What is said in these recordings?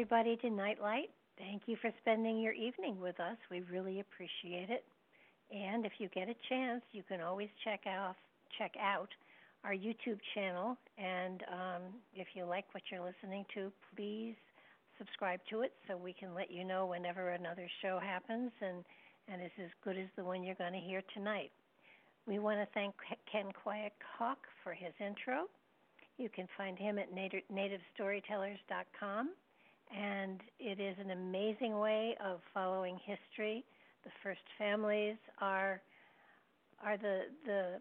Everybody, to Nightlight. Thank you for spending your evening with us. We really appreciate it. And if you get a chance, you can always check out check out our YouTube channel. And um, if you like what you're listening to, please subscribe to it so we can let you know whenever another show happens and and is as good as the one you're going to hear tonight. We want to thank Ken Quiet Hawk for his intro. You can find him at nativestorytellers.com, and it is an amazing way of following history. The first families are are the the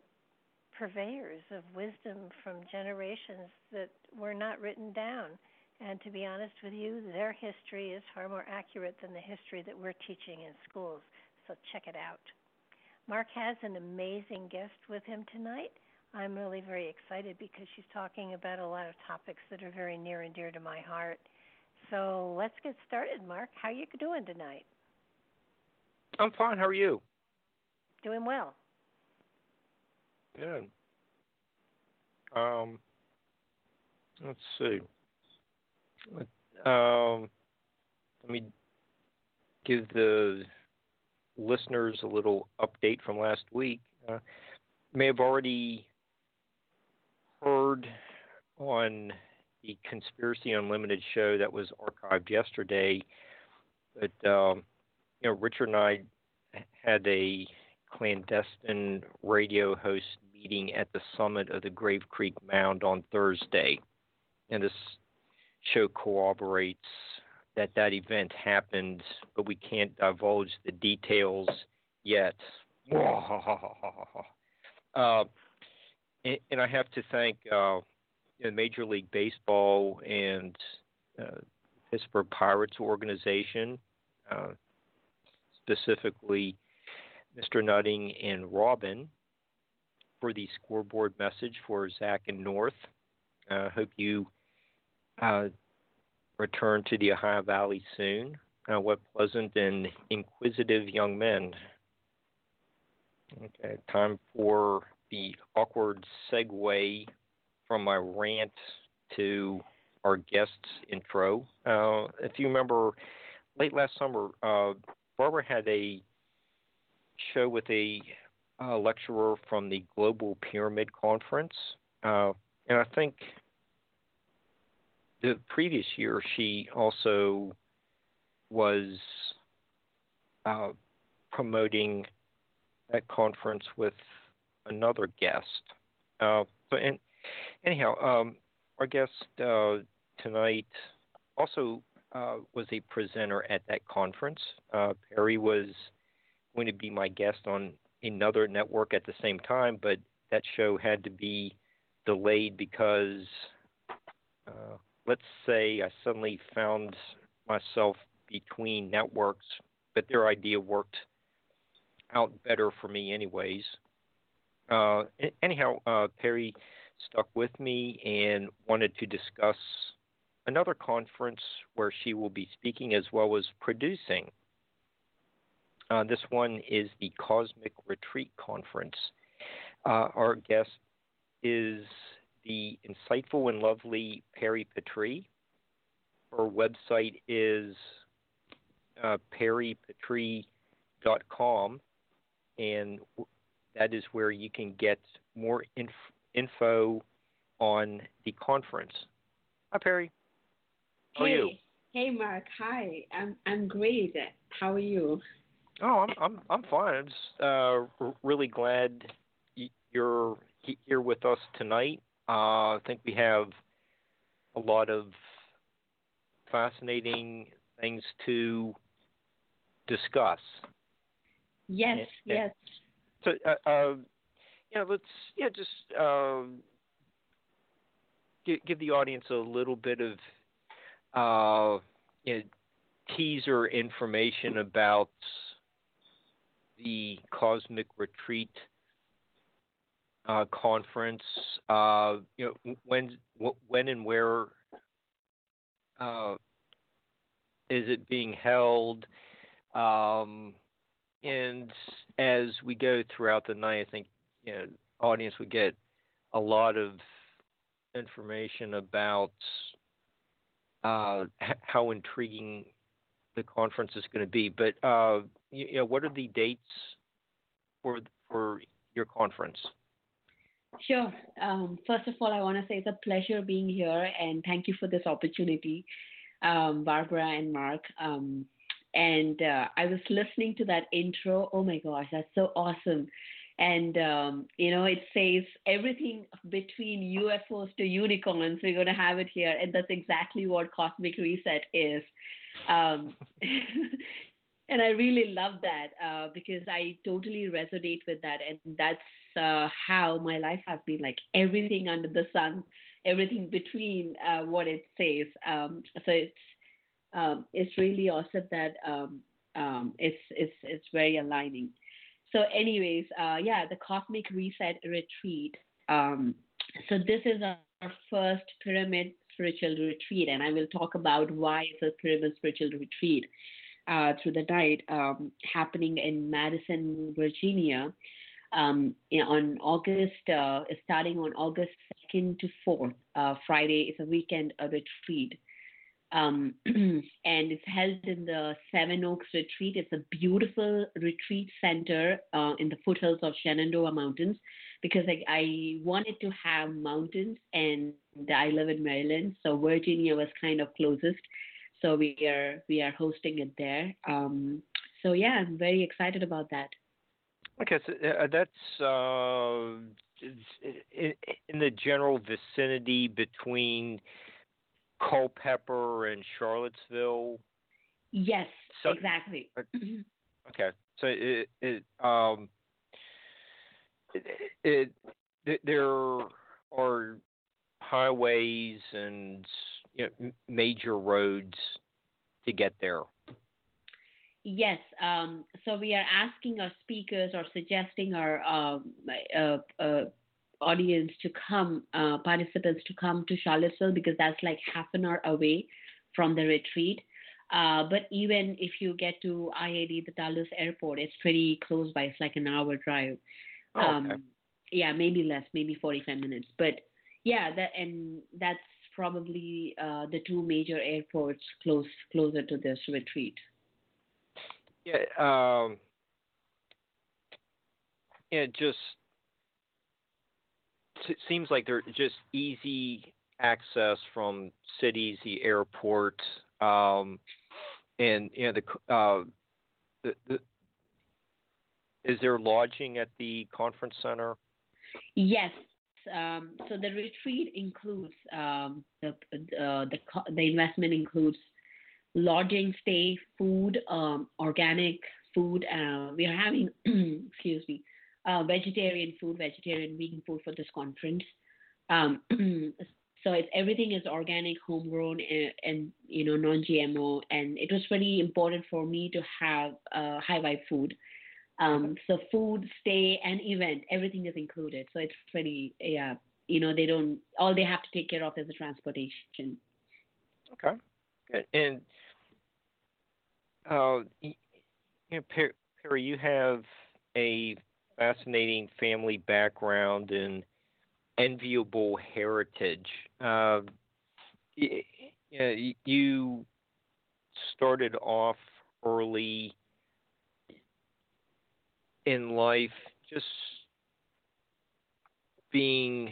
purveyors of wisdom from generations that were not written down. And to be honest with you, their history is far more accurate than the history that we're teaching in schools. So check it out. Mark has an amazing guest with him tonight. I'm really very excited because she's talking about a lot of topics that are very near and dear to my heart. So let's get started, Mark. How are you doing tonight? I'm fine. How are you? Doing well. Good. Um, let's see. Um, let me give the listeners a little update from last week. Uh, may have already heard on the Conspiracy Unlimited show that was archived yesterday But um, you know Richard and I had a clandestine radio host meeting at the summit of the Grave Creek Mound on Thursday, and this show corroborates that that event happened, but we can't divulge the details yet. Uh, and, and I have to thank uh, Major League Baseball and uh, Pittsburgh Pirates organization, uh, specifically Mr. Nutting and Robin, for the scoreboard message for Zach and North. I uh, hope you uh, return to the Ohio Valley soon. Uh, what pleasant and inquisitive young men. Okay, time for the awkward segue from my rant to our guest's intro. Uh, if you remember, late last summer, uh, Barbara had a show with a uh, lecturer from the Global Pyramid Conference, uh, and I think the previous year she also was uh, promoting that conference with another guest. Uh, but and anyhow, um, our guest uh, tonight also uh, was a presenter at that conference. Uh, Perry was going to be my guest on another network at the same time, but that show had to be delayed because, uh, let's say, I suddenly found myself between networks, but their idea worked out better for me, anyways. Uh, anyhow, uh, Perry stuck with me and wanted to discuss another conference where she will be speaking as well as producing. Uh, this one is the Cosmic Retreat Conference. Uh, our guest is the insightful and lovely Perry Petrie. Her website is uh, perrypetrie.com, and that is where you can get more inf- info on the conference. Hi, Perry. How hey. are you? Hey, Mark. Hi. I'm I'm great. How are you? Oh, I'm I'm I'm fine. I'm just uh, really glad you're here with us tonight. Uh, I think we have a lot of fascinating things to discuss. Yes, and, yes. So, uh, uh, yeah, let's yeah just uh, give, give the audience a little bit of uh, you know, teaser information about the Cosmic Retreat uh, conference. Uh, you know, when when and where uh, is it being held? Um, and as we go throughout the night, I think you know, audience would get a lot of information about uh, how intriguing the conference is going to be. But uh, you, you know, what are the dates for for your conference? Sure. Um, first of all, I want to say it's a pleasure being here, and thank you for this opportunity, um, Barbara and Mark. Um, and uh, I was listening to that intro. Oh my gosh, that's so awesome! And um, you know, it says everything between UFOs to unicorns. We're going to have it here, and that's exactly what Cosmic Reset is. Um, and I really love that uh, because I totally resonate with that, and that's uh, how my life has been like everything under the sun, everything between uh, what it says. Um, so it's um, it's really awesome that um, um, it's it's it's very aligning. So, anyways, uh, yeah, the Cosmic Reset Retreat. Um, so this is our first pyramid spiritual retreat, and I will talk about why it's a pyramid spiritual retreat uh, through the night um, happening in Madison, Virginia, um, on August, uh, starting on August 2nd to 4th. Uh, Friday is a weekend a retreat. Um, and it's held in the Seven Oaks Retreat. It's a beautiful retreat center uh, in the foothills of Shenandoah Mountains because I, I, wanted to have mountains, and I live in Maryland, so Virginia was kind of closest. So we are we are hosting it there. Um, so yeah, I'm very excited about that. Okay, so uh, that's uh, in the general vicinity between Culpeper and Charlottesville. Yes, so, exactly. Uh, okay, so it, it um it, it there are highways and you know, major roads to get there. Yes. Um, so we are asking our speakers or suggesting our um, uh, uh, audience to come, uh, participants to come to Charlottesville because that's like half an hour away from the retreat. Uh, but even if you get to IAD, the Dulles Airport, it's pretty close by. It's like an hour drive. Oh, okay. Um, yeah, maybe less, maybe 45 minutes. But yeah, that and that's probably uh, the two major airports close closer to this retreat. Yeah, um, yeah, just it seems like they're just easy access from cities, the airport, um, and you know the, uh, the, the is there lodging at the conference center? Yes. Um, so the retreat includes um, the uh, the the investment includes lodging, stay, food, um, organic food. Uh, we are having, excuse me, uh, vegetarian food, vegetarian vegan food for this conference. Um, so it's everything is organic, homegrown, and, and you know non-GMO. And it was really important for me to have uh, high vibe food. Um, so food, stay, and event, everything is included. So it's pretty, yeah. You know, they don't. All they have to take care of is the transportation. Okay, good. And uh, you know, Perry, you have a fascinating family background and enviable heritage. Uh, you, started off early in life, just being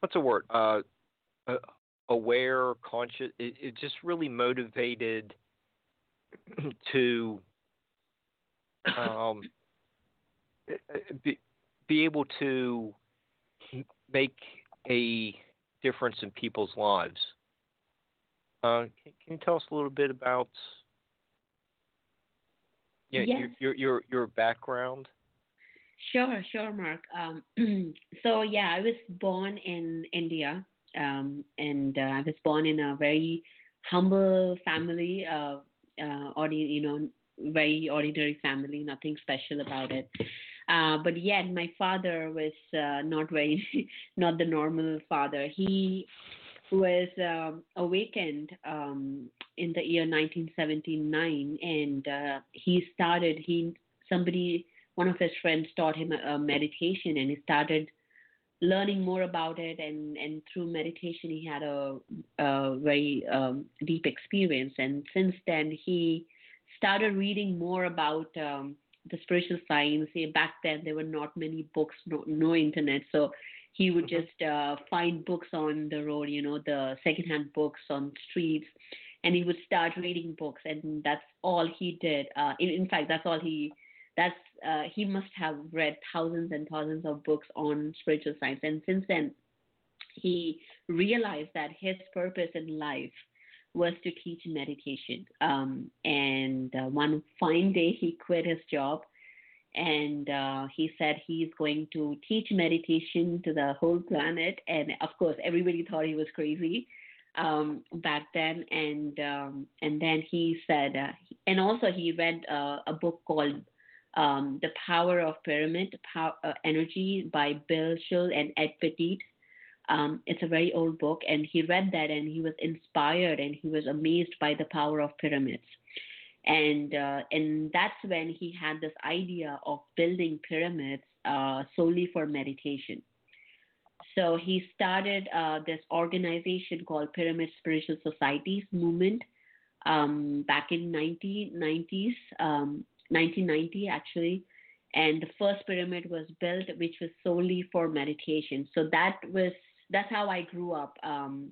what's a word? Uh, aware, conscious. It, it just really motivated to um, be, be able to make a difference in people's lives. Uh, can, can, you tell us a little bit about yeah, yes. your, your your your background? Sure, sure, Mark. Um, so yeah, I was born in India, um, and uh, I was born in a very humble family, uh, uh, ordi- you know, very ordinary family, nothing special about it. Uh, but yet, my father was uh, not very, not the normal father. He was um, awakened um, in the year 1979, and uh, he started. He somebody one of his friends taught him a, a meditation and he started learning more about it and and through meditation he had a, a very um, deep experience and since then he started reading more about um, the spiritual science back then there were not many books no, no internet. So he would mm-hmm. just uh, find books on the road you know the secondhand books on streets. And he would start reading books and that's all he did. Uh, in, in fact that's all he that's uh, he must have read thousands and thousands of books on spiritual science, and since then, he realized that his purpose in life was to teach meditation. Um, and uh, one fine day, he quit his job and uh, he said he's going to teach meditation to the whole planet. And of course, everybody thought he was crazy um, back then. And um, and then he said, uh, and also he read uh, a book called um, The Power of Pyramid Power, uh, Energy by Bill and Ed Pettit. Um, it's a very old book, and he read that and he was inspired and he was amazed by the power of pyramids. And uh, and that's when he had this idea of building pyramids uh, solely for meditation. So he started uh, this organization called Pyramid Spiritual Societies Movement um, back in 1990s. Um, 1990 actually, and the first pyramid was built, which was solely for meditation. So that was that's how I grew up um,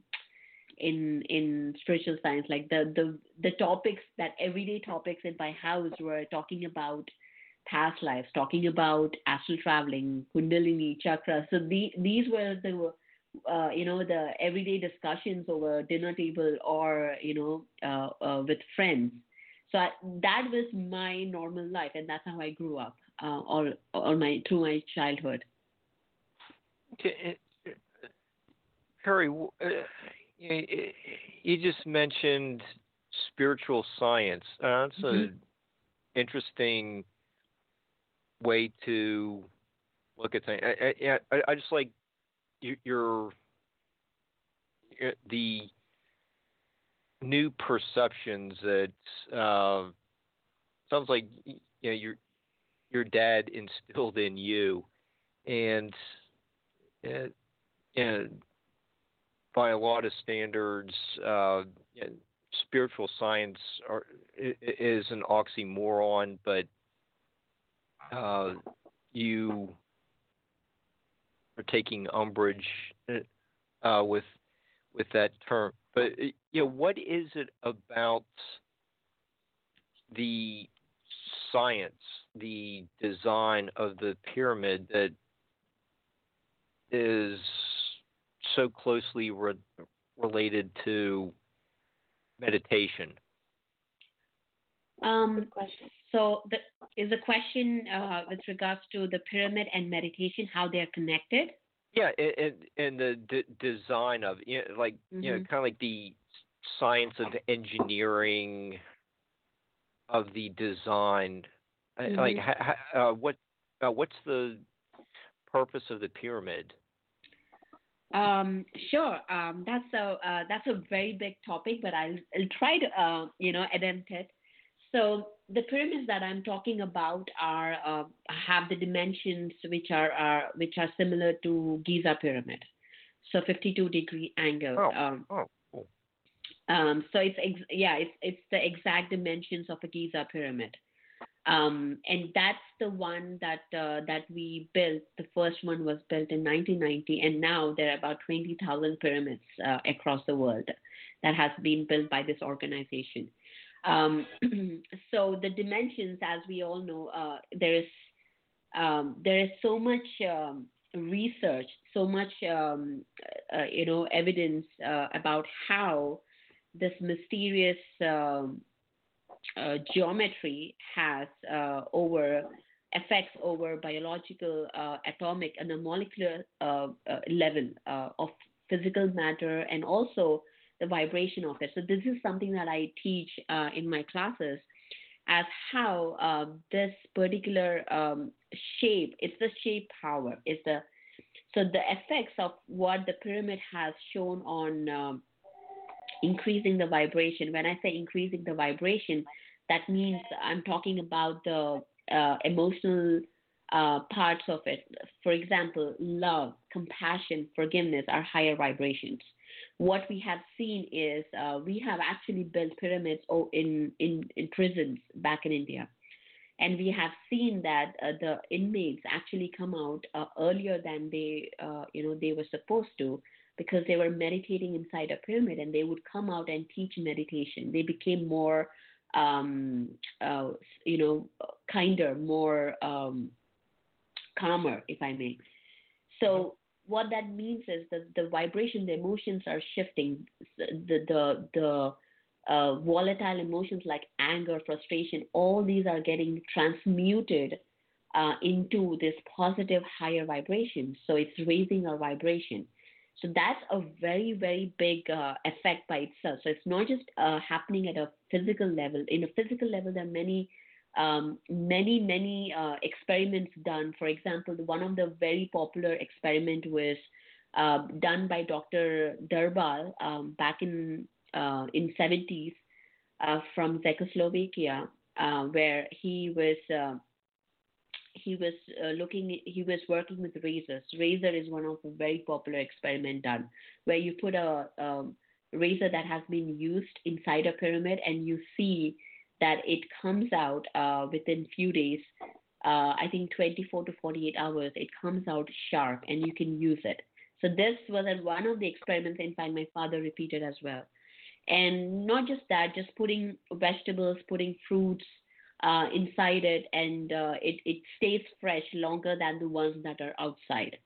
in in spiritual science. Like the the the topics that everyday topics in my house were talking about past lives, talking about astral traveling, kundalini, chakra. So the, these were the uh, you know the everyday discussions over dinner table or you know uh, uh, with friends so I, that was my normal life, and that's how I grew up uh, all all my through my childhood. Okay, Perry, uh, you just mentioned spiritual science. Uh, that's mm-hmm. an interesting way to look at things. I, I, I just like your, your the new perceptions that uh, sounds like you know your your dad instilled in you, and uh, and by a lot of standards, uh, spiritual science are, is an oxymoron, but uh, you are taking umbrage uh, with with that term. But uh, you know, what is it about the science, the design of the pyramid that is so closely re- related to meditation? Um, so, the, is the question uh, with regards to the pyramid and meditation, how they are connected? Yeah, and and the d- design of you know, like mm-hmm. you know, mm-hmm. kind of like the science of engineering of the design. Mm-hmm. Like, uh, what uh, what's the purpose of the pyramid? Um, sure. Um, that's a uh, that's a very big topic, but I'll, I'll try to uh, you know attempt it. So the pyramids that I'm talking about are uh, have the dimensions which are, are which are similar to Giza pyramid, so 52 degree angle. Oh, um, oh, cool. um, so it's ex- yeah, it's it's the exact dimensions of a Giza pyramid. Um, and that's the one that uh, that we built. The first one was built in 1990, and now there are about 20,000 pyramids uh, across the world that has been built by this organization. Um, so the dimensions, as we all know, uh, there is um, there is so much um, research, so much um, uh, you know evidence uh, about how this mysterious um, uh, geometry has uh, over effects over biological, uh, atomic, and a molecular level of physical matter, and also the vibration of it. So this is something that I teach in my classes as how uh, this particular um, shape, it's the shape power, is the so the effects of what the pyramid has shown on um, increasing the vibration. When I say increasing the vibration, that means I'm talking about the uh, emotional uh, parts of it. For example, love, compassion, forgiveness are higher vibrations. What we have seen is uh, we have actually built pyramids in, in, in prisons back in India. And we have seen that uh, the inmates actually come out uh, earlier than they, uh, you know, they were supposed to because they were meditating inside a pyramid and they would come out and teach meditation. They became more, um, uh, you know, kinder, more um, calmer, if I may. So what that means is that the vibration, the emotions are shifting. The the the uh, volatile emotions like anger, frustration, all these are getting transmuted uh, into this positive higher vibration. So it's raising our vibration. So that's a very, very big uh, effect by itself. So it's not just uh, happening at a physical level. In a physical level, there are many, um, many, many uh, experiments done. For example, one of the very popular experiment was uh, done by Dr. Drbal um, back in uh, in 70s uh, from Czechoslovakia, where he was he was uh, looking he was working with razors. Razor is one of the very popular experiment done where you put a um, razor that has been used inside a pyramid and you see that it comes out uh, within few days uh, i think 24 to 48 hours it comes out sharp and you can use it. So this was one of the experiments in fact my father repeated as well. And not just that just putting vegetables putting fruits uh, inside it and uh, it, it stays fresh longer than the ones that are outside.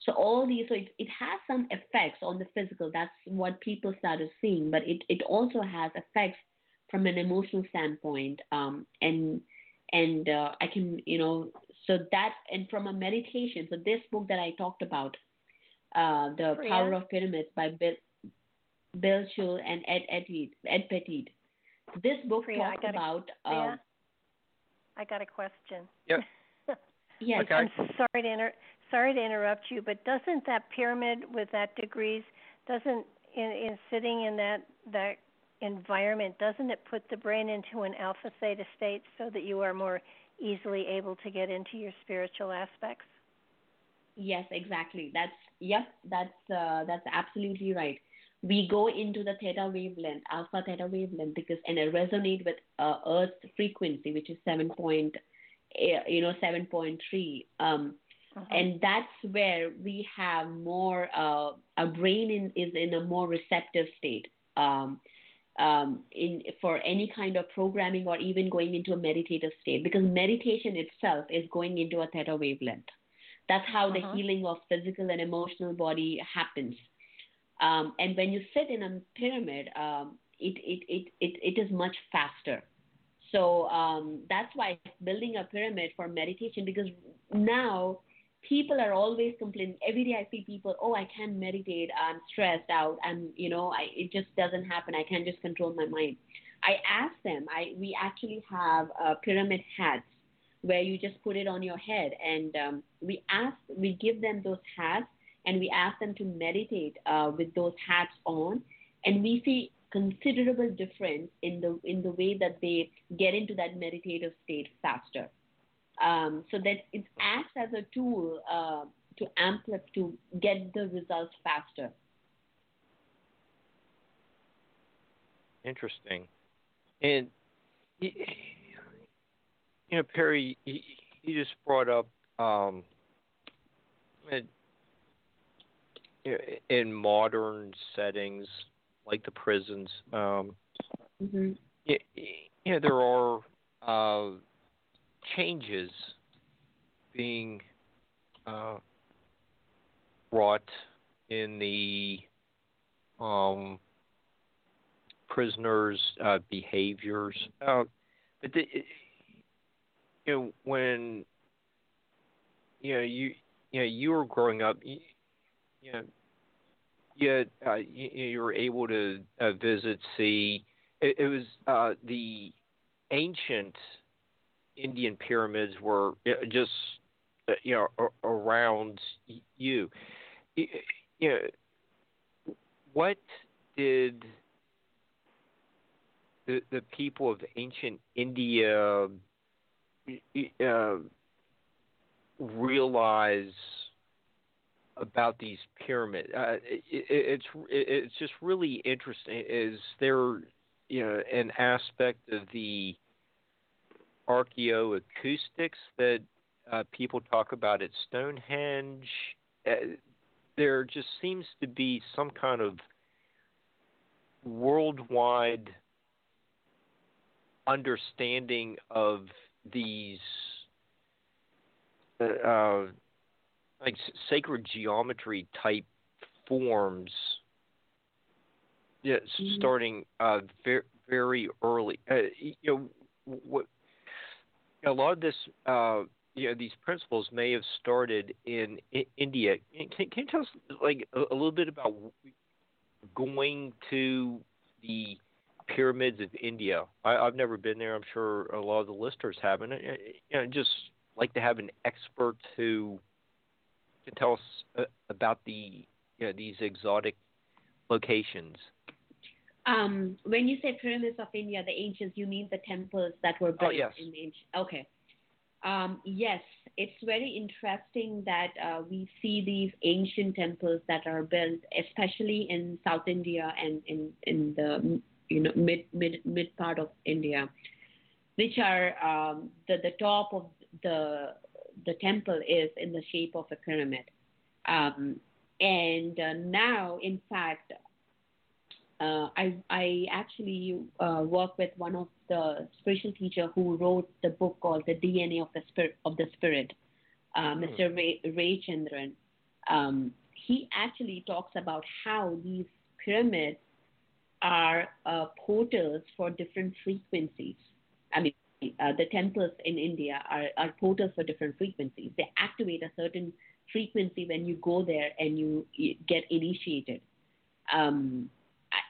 So all these, so it, it has some effects on the physical. That's what people started seeing, but it, it also has effects from an emotional standpoint. Um, and and uh, I can, you know, so that and from a meditation. So this book that I talked about, uh, the Priya? Power of Pyramids by Bill Bill Schul and Ed Ed, Ed Pettit. This book Priya, talks about. Uh, I got a question. Yep. yes. Okay. I'm sorry to inter- sorry to interrupt you, but doesn't that pyramid with that degrees doesn't in, in sitting in that that environment doesn't it put the brain into an alpha theta state so that you are more easily able to get into your spiritual aspects? Yes, exactly. That's yep. That's uh, that's absolutely right we go into the theta wavelength, alpha theta wavelength, because and it resonate with uh, Earth's frequency, which is seven point, eh, you know, seven point three. Um, uh-huh. And that's where we have more. Uh, our brain in, is in a more receptive state. Um, um, in for any kind of programming or even going into a meditative state, because meditation itself is going into a theta wavelength. That's how uh-huh. the healing of physical and emotional body happens. Um, and when you sit in a pyramid, um, it, it, it, it, it is much faster. So um, that's why building a pyramid for meditation, because now people are always complaining. Every day I see people, oh, I can't meditate. I'm stressed out. and you know, I, it just doesn't happen. I can't just control my mind. I ask them. I we actually have uh, pyramid hats where you just put it on your head, and um, we ask, we give them those hats, and we ask them to meditate uh, with those hats on, and we see considerable difference in the in the way that they get into that meditative state faster. Um, so that it acts as a tool uh, to amplify to get the results faster. Interesting, and you know, Perry, you just brought up um, in modern settings like the prisons. Um, mm-hmm. you, you know, there are uh, changes being uh, brought in the um, prisoners' uh, behaviors. Uh, but the, you know, when you know you you know you were growing up, you, you know yeah, uh, you, you, were able to uh, visit, see. It, it was uh, the ancient Indian pyramids were uh, just uh, you know around you. You know, what did the the people of ancient India uh, realize? About these pyramids. Uh, it, it's it's just really interesting. Is there you know an aspect of the archaeoacoustics that uh, people talk about at Stonehenge? Uh, there just seems to be some kind of worldwide understanding of these uh, like sacred geometry type forms. Yeah, mm-hmm. starting uh, very very early. Uh, you know, what a lot of this, uh, you know, these principles may have started in, in India. Can, can you tell us like a, a little bit about going to the pyramids of India? I, I've never been there. I'm sure a lot of the listeners haven't. You know, just like to have an expert who to tell us uh, about the you know, these exotic locations? Um, when you say pyramids of India, the ancients, you mean the temples that were built oh, yes. in the ancient? Okay. Um, yes, it's very interesting that uh, we see these ancient temples that are built, especially in South India and in, in the you know mid mid mid part of India, which are um, the the top of the the temple is in the shape of a pyramid. Um, and uh, now, in fact, uh, I, I actually uh, work with one of the spiritual teacher who wrote the book called The DNA of the Spirit of the Spirit, uh, hmm. Mr. Ray, Ray Chandran. Um, he actually talks about how these pyramids are uh, portals for different frequencies. I mean, uh, the temples in India are, are portals for different frequencies. They activate a certain frequency when you go there and you, you get initiated. Um,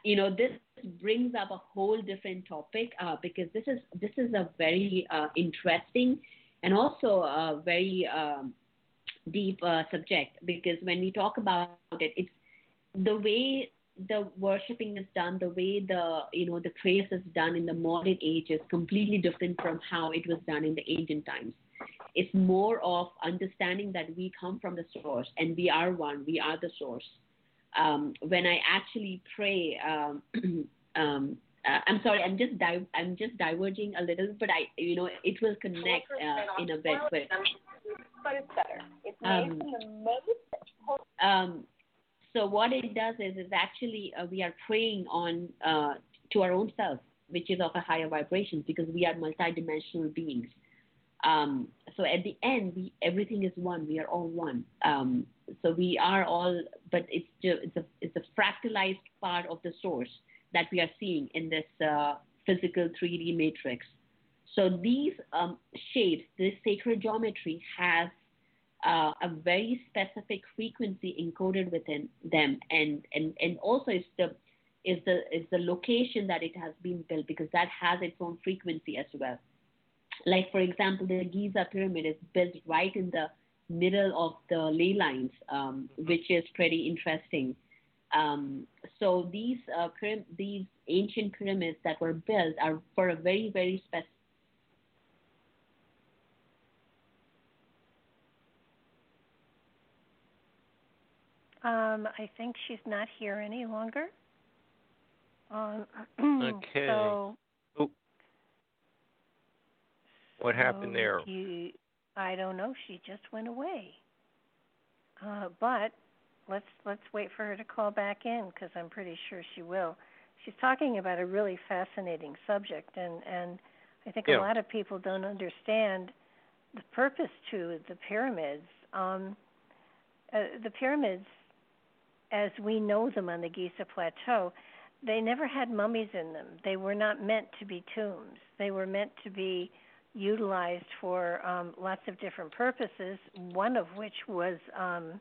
you know, this brings up a whole different topic uh, because this is this is a very uh, interesting and also a very um, deep uh, subject because when we talk about it, it's the way the worshipping is done, the way the you know the praise is done in the modern age is completely different from how it was done in the ancient times. It's more of understanding that we come from the source and we are one. We are the source. Um, when I actually pray, um, um, uh, I'm sorry, I'm just di- I'm just diverging a little, but I you know it will connect uh, in a bit. But, but it's better. It's made um, from the most. So what it does is, is actually uh, we are praying on uh, to our own self, which is of a higher vibration, because we are multidimensional beings. Um, so at the end, we everything is one. We are all one. Um, so we are all, but it's just, it's a it's a fractalized part of the source that we are seeing in this uh, physical 3D matrix. So these um, shapes, this sacred geometry has uh, a very specific frequency encoded within them, and and and also is the is the is the location that it has been built because that has its own frequency as well. Like for example, the Giza pyramid is built right in the middle of the ley lines, um, which is pretty interesting. Um, so these uh, these ancient pyramids that were built are for a very very specific. Um, I think she's not here any longer. Um, okay. So, oh. What happened there? You, I don't know. She just went away. Uh, but let's let's wait for her to call back in because I'm pretty sure she will. She's talking about a really fascinating subject, and and I think yeah. a lot of people don't understand the purpose to the pyramids. Um, uh, the pyramids, as we know them on the Giza Plateau, they never had mummies in them. They were not meant to be tombs. They were meant to be utilized for um, lots of different purposes. One of which was um,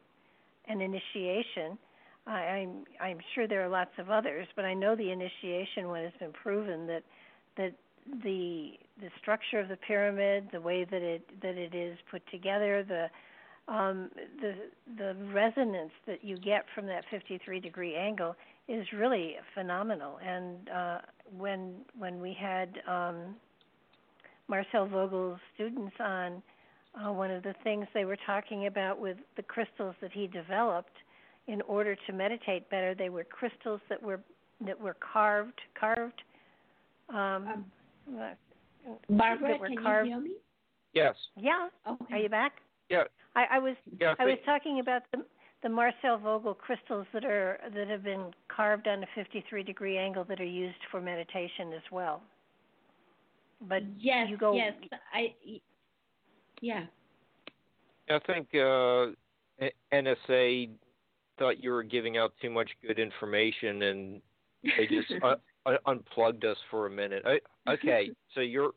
an initiation. I, I'm I'm sure there are lots of others, but I know the initiation one has been proven that that the the structure of the pyramid, the way that it that it is put together, the um, the the resonance that you get from that 53 degree angle is really phenomenal. And uh, when when we had um, Marcel Vogel's students on, uh, one of the things they were talking about with the crystals that he developed in order to meditate better, they were crystals that were that were carved carved. Um, um, Barbara, were can carved. you hear me? Yes. Yeah. Okay. Are you back? Yeah. I, I was Yeah. I was talking about the the Marcel Vogel crystals that are that have been carved on a 53 degree angle that are used for meditation as well. But yes, you go. yes, I, yeah. I think uh, NSA thought you were giving out too much good information, and they just uh, uh, unplugged us for a minute. I, okay, so you're you're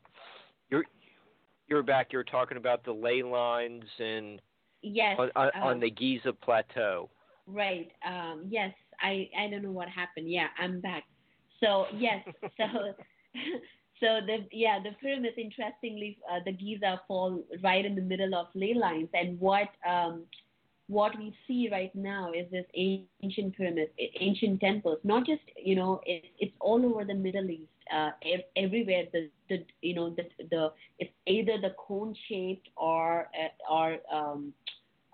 you're back. You're talking about the ley lines and yes on, on, um, on the Giza Plateau. Right. Um, yes. I I don't know what happened. Yeah, I'm back. So yes. so so the yeah the pyramids interestingly uh, the Giza fall right in the middle of ley lines and what um, what we see right now is this ancient pyramids, ancient temples. Not just you know it, it's all over the Middle East. Uh, everywhere. The the you know the the it's either the cone shaped or uh, or um,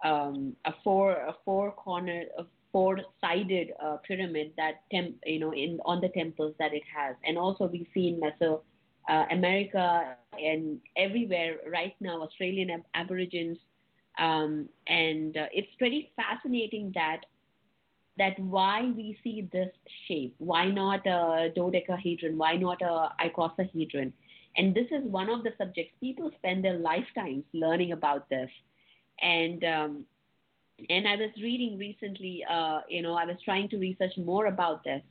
um, a four a four corner a four sided uh, pyramid that temp you know in on the temples that it has. And also we see in Meso uh, America and everywhere right now Australian ab- Aborigines um, and uh, it's pretty fascinating that that why we see this shape why not a dodecahedron why not a icosahedron and this is one of the subjects people spend their lifetimes learning about this and um, and I was reading recently, uh, you know, I was trying to research more about this.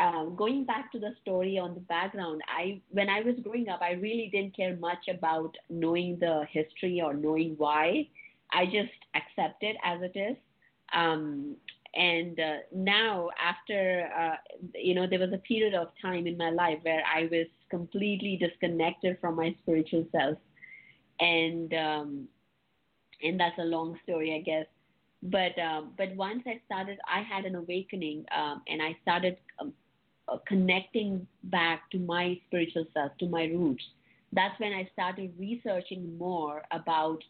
Um, going back to the story on the background, I when I was growing up, I really didn't care much about knowing the history or knowing why. I just accept it as it is. Um, and uh, now, after uh, you know, there was a period of time in my life where I was completely disconnected from my spiritual self, and um, and that's a long story, I guess. But um, but once I started, I had an awakening, um, and I started um, uh, connecting back to my spiritual self, to my roots. That's when I started researching more about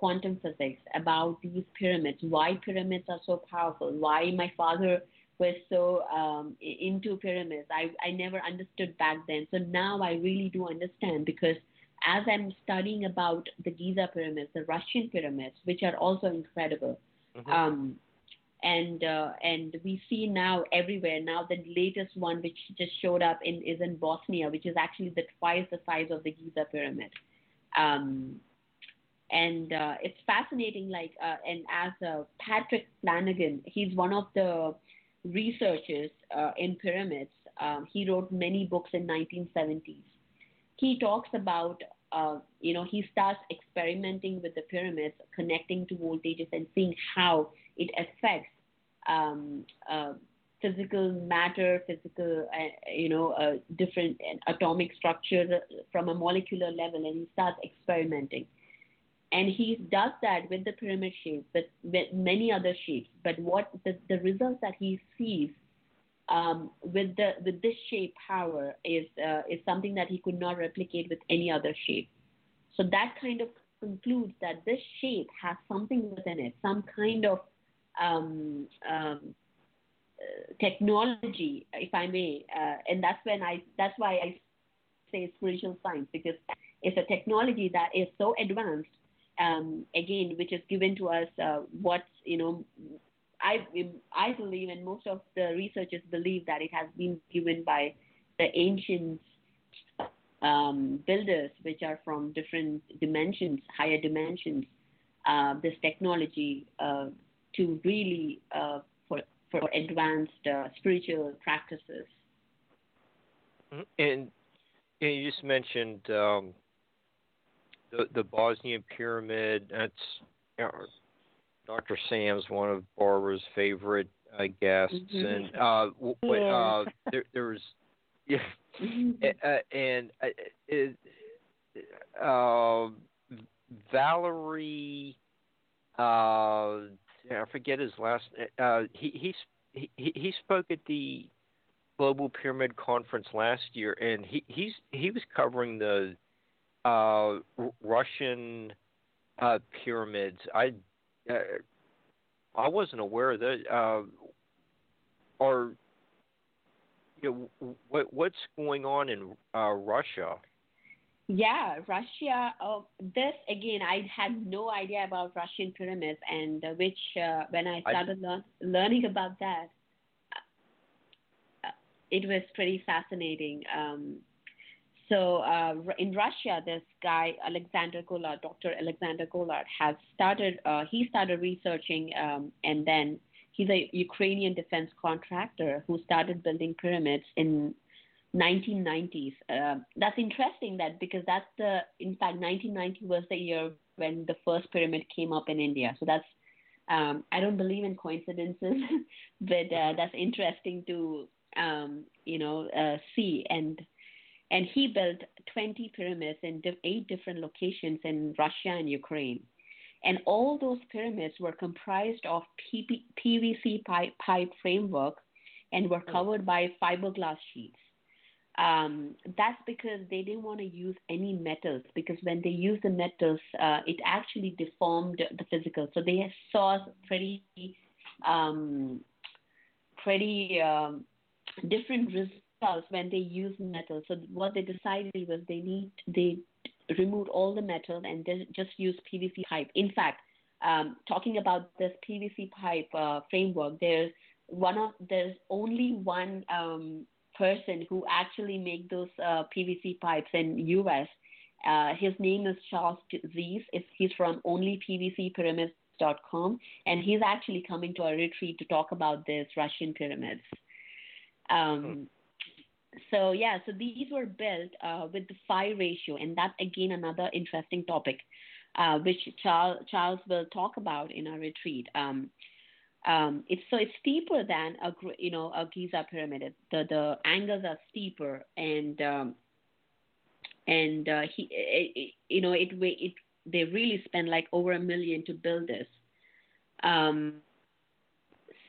quantum physics, about these pyramids, why pyramids are so powerful, why my father was so um, into pyramids. I, I never understood back then. So now I really do understand because as I'm studying about the Giza pyramids, the Russian pyramids, which are also incredible, Mhm. um, and uh, and we see now everywhere. Now the latest one, which just showed up in, is in Bosnia, which is actually the twice the size of the Giza pyramid. Um, and uh, it's fascinating. Like, uh, and as uh, Patrick Flanagan, he's one of the researchers uh, in pyramids. Um, he wrote many books in 1970s. He talks about uh, you know, he starts experimenting with the pyramids, connecting to voltages and seeing how it affects um, uh, physical matter, physical, uh, you know, uh, different atomic structure from a molecular level, and he starts experimenting. And he does that with the pyramid shape, but with many other shapes. But what the, the results that he sees um, with the with this shape power is uh, is something that he could not replicate with any other shape. So that kind of concludes that this shape has something within it, some kind of um, um, uh, technology, if I may, uh, and that's when I that's why I say spiritual science because it's a technology that is so advanced. Um, again, which is given to us, uh, what you know, I I believe, and most of the researchers believe that it has been given by the ancient um, builders, which are from different dimensions, higher dimensions. Uh, this technology uh, to really uh, for for advanced uh, spiritual practices. Mm-hmm. And, and you just mentioned um, the the Bosnian pyramid. That's you know, Dr. Sam's one of Barbara's favorite uh, guests, mm-hmm. and uh, w- uh, there, there was yeah, mm-hmm. and uh, it, uh, Valerie. Uh, I forget his last. Uh, he he he he spoke at the Global Pyramid Conference last year, and he he's he was covering the uh, Russian uh, pyramids. I uh, I wasn't aware of that. Uh, or you know, what what's going on in uh, Russia? Yeah, Russia. Oh, this again, I had no idea about Russian pyramids, and uh, which uh, when I started I, lear- learning about that, uh, it was pretty fascinating. Um, so uh, in Russia, this guy Alexander Golod, Dr. Alexander Golod, has started. Uh, he started researching, um, and then he's a Ukrainian defense contractor who started building pyramids in 1990s. Uh, that's interesting that because that's the in fact 1990 was the year when the first pyramid came up in India. So that's um, I don't believe in coincidences, but uh, that's interesting to um, you know uh, see and and he built 20 pyramids in eight different locations in Russia and Ukraine. And all those pyramids were comprised of PVC pipe, pipe framework and were hmm. covered by fiberglass sheets. Um, that's because they didn't want to use any metals because when they used the metals, uh, it actually deformed the physical. So they saw pretty, um, pretty um, different results when they use metal. So what they decided was they need they removed all the metal and just use PVC pipe. In fact, um, talking about this PVC pipe uh, framework, there's one of there's only one um, person who actually make those uh, PVC pipes in U.S. Uh, his name is Charles Zeiss. He's from onlypvcpyramids.com, and he's actually coming to our retreat to talk about this Russian pyramids. Um, hmm so yeah, so these were built uh, with the phi ratio, and that's again another interesting topic, uh, which Charles, Charles will talk about in our retreat. Um, um, it's so it's steeper than a you know a Giza pyramid. The the angles are steeper, and um, and uh, he it, it, you know it it they really spent like over a million to build this. Um,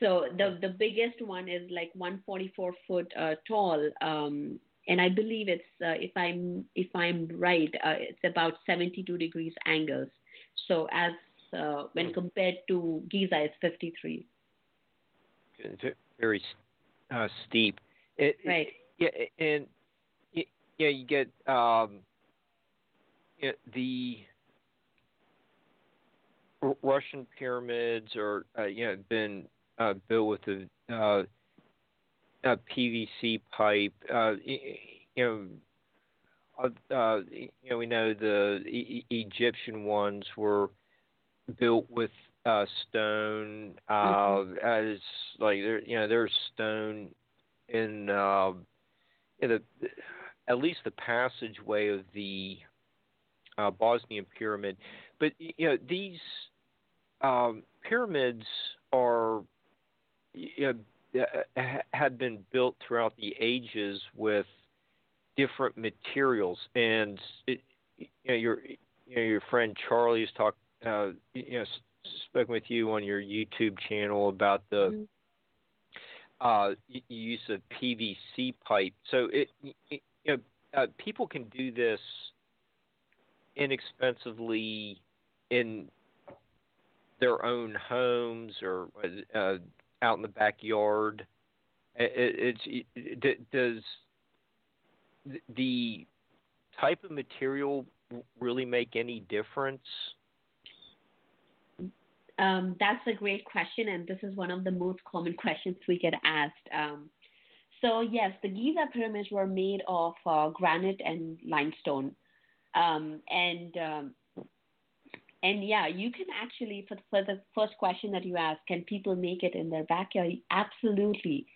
so the the biggest one is like 144 foot uh, tall, um, and I believe it's uh, if I'm if I'm right, uh, it's about 72 degrees angles. So as uh, when hmm. compared to Giza, it's 53. Very uh, steep. It, right. It, yeah, and yeah, you get um, the Russian pyramids are uh, you know been uh, built with a, uh, a PVC pipe. Uh, you know, uh, uh, you know, we know the e- Egyptian ones were built with uh, stone. Uh, mm-hmm. As like there, you know, there's stone in, uh, in the at least the passageway of the uh, Bosnian pyramid. But you know, these um, pyramids are you know, had been built throughout the ages with different materials, and it, you know, you're you know, your friend Charlie's talked, uh, you know, spoken with you on your YouTube channel about the mm-hmm. uh, use of PVC pipe. So it, it you know, uh, people can do this inexpensively in their own homes or uh, out in the backyard. It, it's it, does the type of material really make any difference? Um, that's a great question, and this is one of the most common questions we get asked. Um, so yes, the Giza pyramids were made of uh, granite and limestone, um, and um, and yeah, you can actually for, for the first question that you asked, can people make it in their backyard? Absolutely.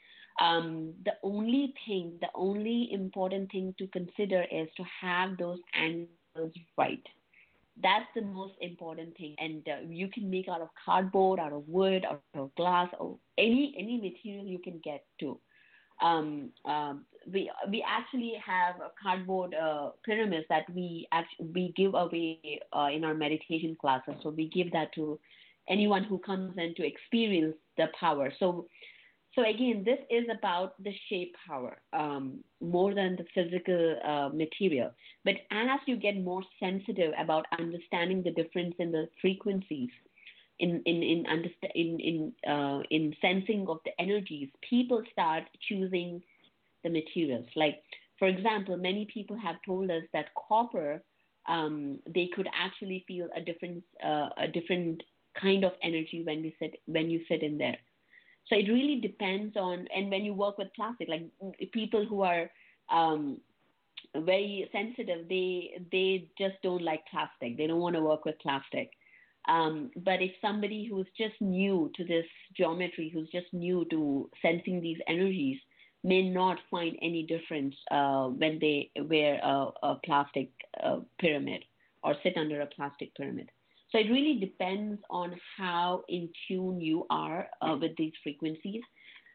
Um, the only thing, the only important thing to consider is to have those angles right. That's the most important thing, and uh, you can make out of cardboard, out of wood, out of glass, or any any material you can get to. Um, um, we we actually have a cardboard uh, pyramids that we actually we give away uh, in our meditation classes. So we give that to anyone who comes in to experience the power. So so again, this is about the shape power um, more than the physical uh, material. But as you get more sensitive about understanding the difference in the frequencies, in in in in in, uh, in sensing of the energies, people start choosing the materials. Like for example, many people have told us that copper, um, they could actually feel a different uh, a different kind of energy when we sit when you sit in there. So it really depends on, and when you work with plastic, like people who are um, very sensitive, they they just don't like plastic. They don't want to work with plastic. Um, but if somebody who's just new to this geometry, who's just new to sensing these energies, may not find any difference uh, when they wear a, a plastic uh, pyramid or sit under a plastic pyramid. So it really depends on how in tune you are uh, with these frequencies.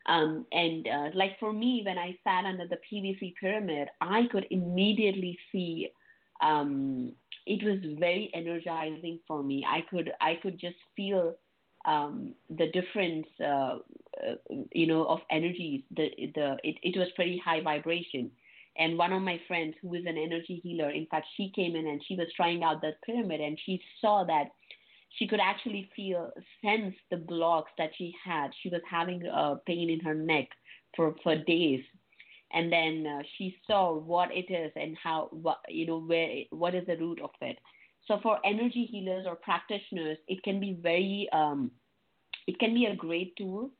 Um, and uh, like for me, when I sat under the PVC pyramid, I could immediately see um, it was very energizing for me. I could I could just feel um, the difference, uh, uh, you know, of energies. The the it, it was pretty high vibration. And one of my friends, who is an energy healer, in fact, she came in and she was trying out that pyramid, and she saw that she could actually feel, sense the blocks that she had. She was having a pain in her neck for for days, and then uh, she saw what it is and how, what, you know, where, what is the root of it. So for energy healers or practitioners, it can be very, um, it can be a great tool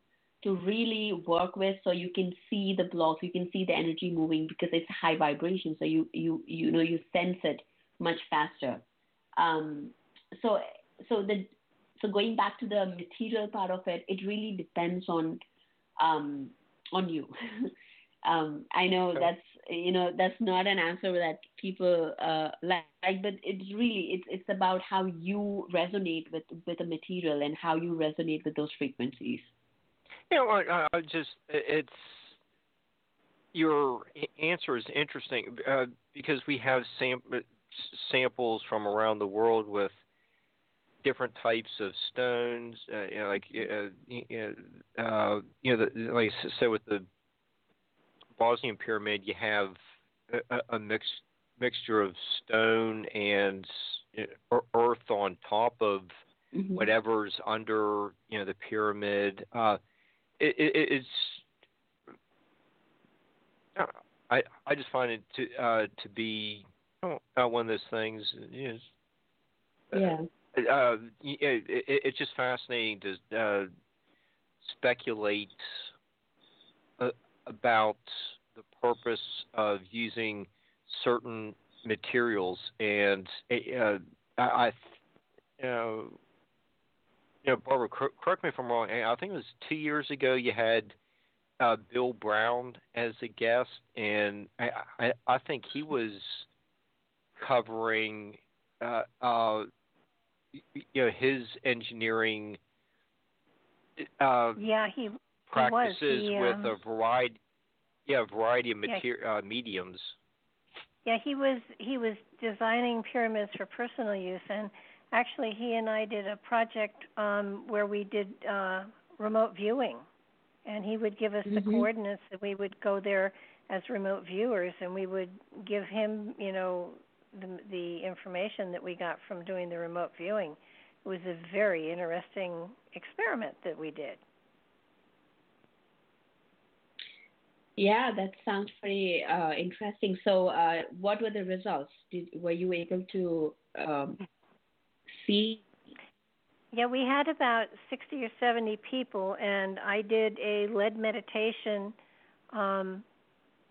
to really work with so you can see the blocks you can see the energy moving because it's high vibration. So you you you know you sense it much faster. Um, so so the so going back to the material part of it it really depends on um, on you um, i know that's you know that's not an answer that people uh, like but it's really it's it's about how you resonate with with the material and how you resonate with those frequencies you know, I, I just it's your answer is interesting uh, because we have sam- samples from around the world with different types of stones. Uh, you know, like uh, you know, uh, you know the, like I said with the Bosnian pyramid, you have a, a mix mixture of stone and earth on top of mm-hmm. whatever's under you know the pyramid. Uh, it, it, it's I I just find it to uh, to be uh, one of those things. You know, yeah. Uh, it, it, it's just fascinating to uh, speculate uh, about purpose of using certain materials, and uh, I, I, you know, you know, Barbara, correct me if I'm wrong. I think it was two years ago you had uh, Bill Brown as a guest, and I, I, I think he was covering, uh, uh, you know, his engineering. Uh, yeah, he practices he with um, a variety, yeah, a variety of materi- yeah. uh, mediums. Yeah, he was he was designing pyramids for personal use, and actually, he and I did a project um, where we did uh, remote viewing, and he would give us mm-hmm. the coordinates, and we would go there as remote viewers, and we would give him, you know, the, the information that we got from doing the remote viewing. It was a very interesting experiment that we did. Yeah, that sounds pretty uh, interesting. So, uh, what were the results? Did were you able to um, see? Yeah, we had about sixty or seventy people, and I did a led meditation um,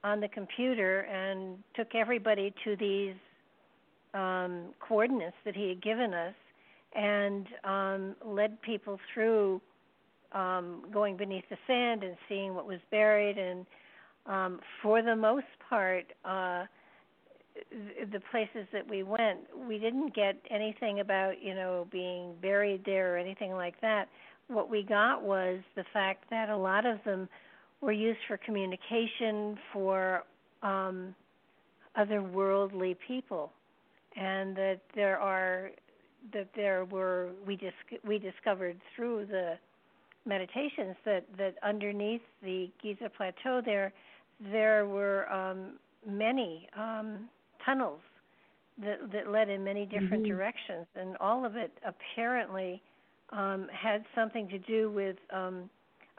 on the computer and took everybody to these um, coordinates that he had given us, and um, led people through um, going beneath the sand and seeing what was buried and um, for the most part, uh, the places that we went, we didn't get anything about you know being buried there or anything like that. What we got was the fact that a lot of them were used for communication for um, otherworldly people, and that there are that there were we dis- we discovered through the meditations that that underneath the Giza plateau there there were um, many um, tunnels that, that led in many different mm-hmm. directions, and all of it apparently um, had something to do with um,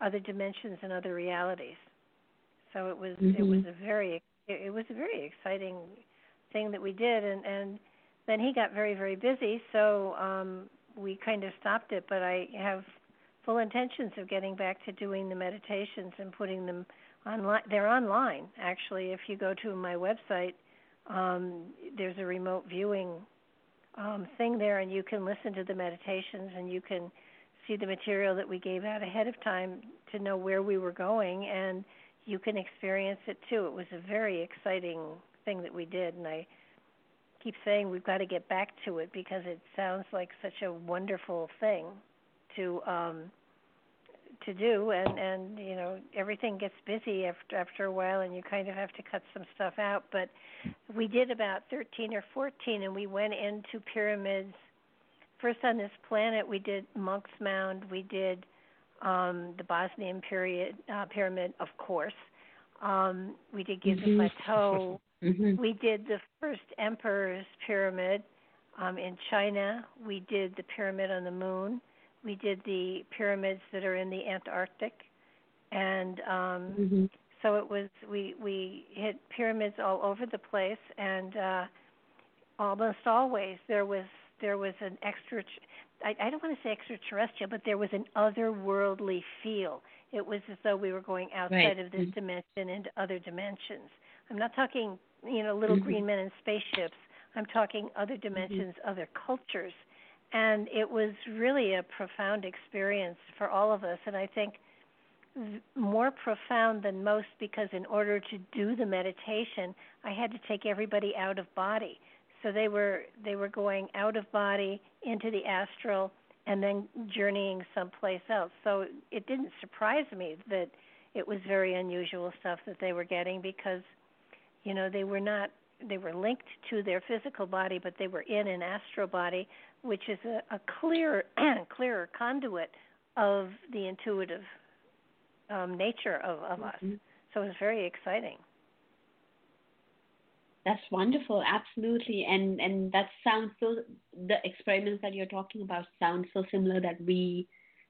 other dimensions and other realities. So it was mm-hmm. it was a very it was a very exciting thing that we did, and and then he got very very busy, so um, we kind of stopped it. But I have full intentions of getting back to doing the meditations and putting them online. They're online actually. If you go to my website, um, there's a remote viewing um, thing there, and you can listen to the meditations and you can see the material that we gave out ahead of time to know where we were going, and you can experience it too. It was a very exciting thing that we did, and I keep saying we've got to get back to it because it sounds like such a wonderful thing to um to do and and you know everything gets busy after after a while and you kind of have to cut some stuff out. But we did about 13 or 14 and we went into pyramids. First on this planet we did monk's mound. We did um the bosnian period uh, pyramid of course. Um we did giza mm-hmm. plateau. Mm-hmm. we did the first emperor's pyramid um in china. We did the pyramid on the moon we did the pyramids that are in the Antarctic, and um, mm-hmm. so it was we we hit pyramids all over the place, and uh, almost always there was there was an extra. I, I don't want to say extraterrestrial, but there was an otherworldly feel. It was as though we were going outside right. of this mm-hmm. dimension into other dimensions. I'm not talking, you know, little mm-hmm. green men in spaceships. I'm talking other mm-hmm. dimensions, other cultures and it was really a profound experience for all of us and i think more profound than most because in order to do the meditation i had to take everybody out of body. So they were they were going out of body into the astral and then journeying someplace else. So it didn't surprise me that it was very unusual stuff that they were getting because you know they were not they were linked to their physical body but they were in an astral body which is a, a clearer clearer conduit of the intuitive um, nature of, of mm-hmm. us. So it's very exciting. That's wonderful, absolutely, and and that sounds so. The experiments that you're talking about sound so similar that we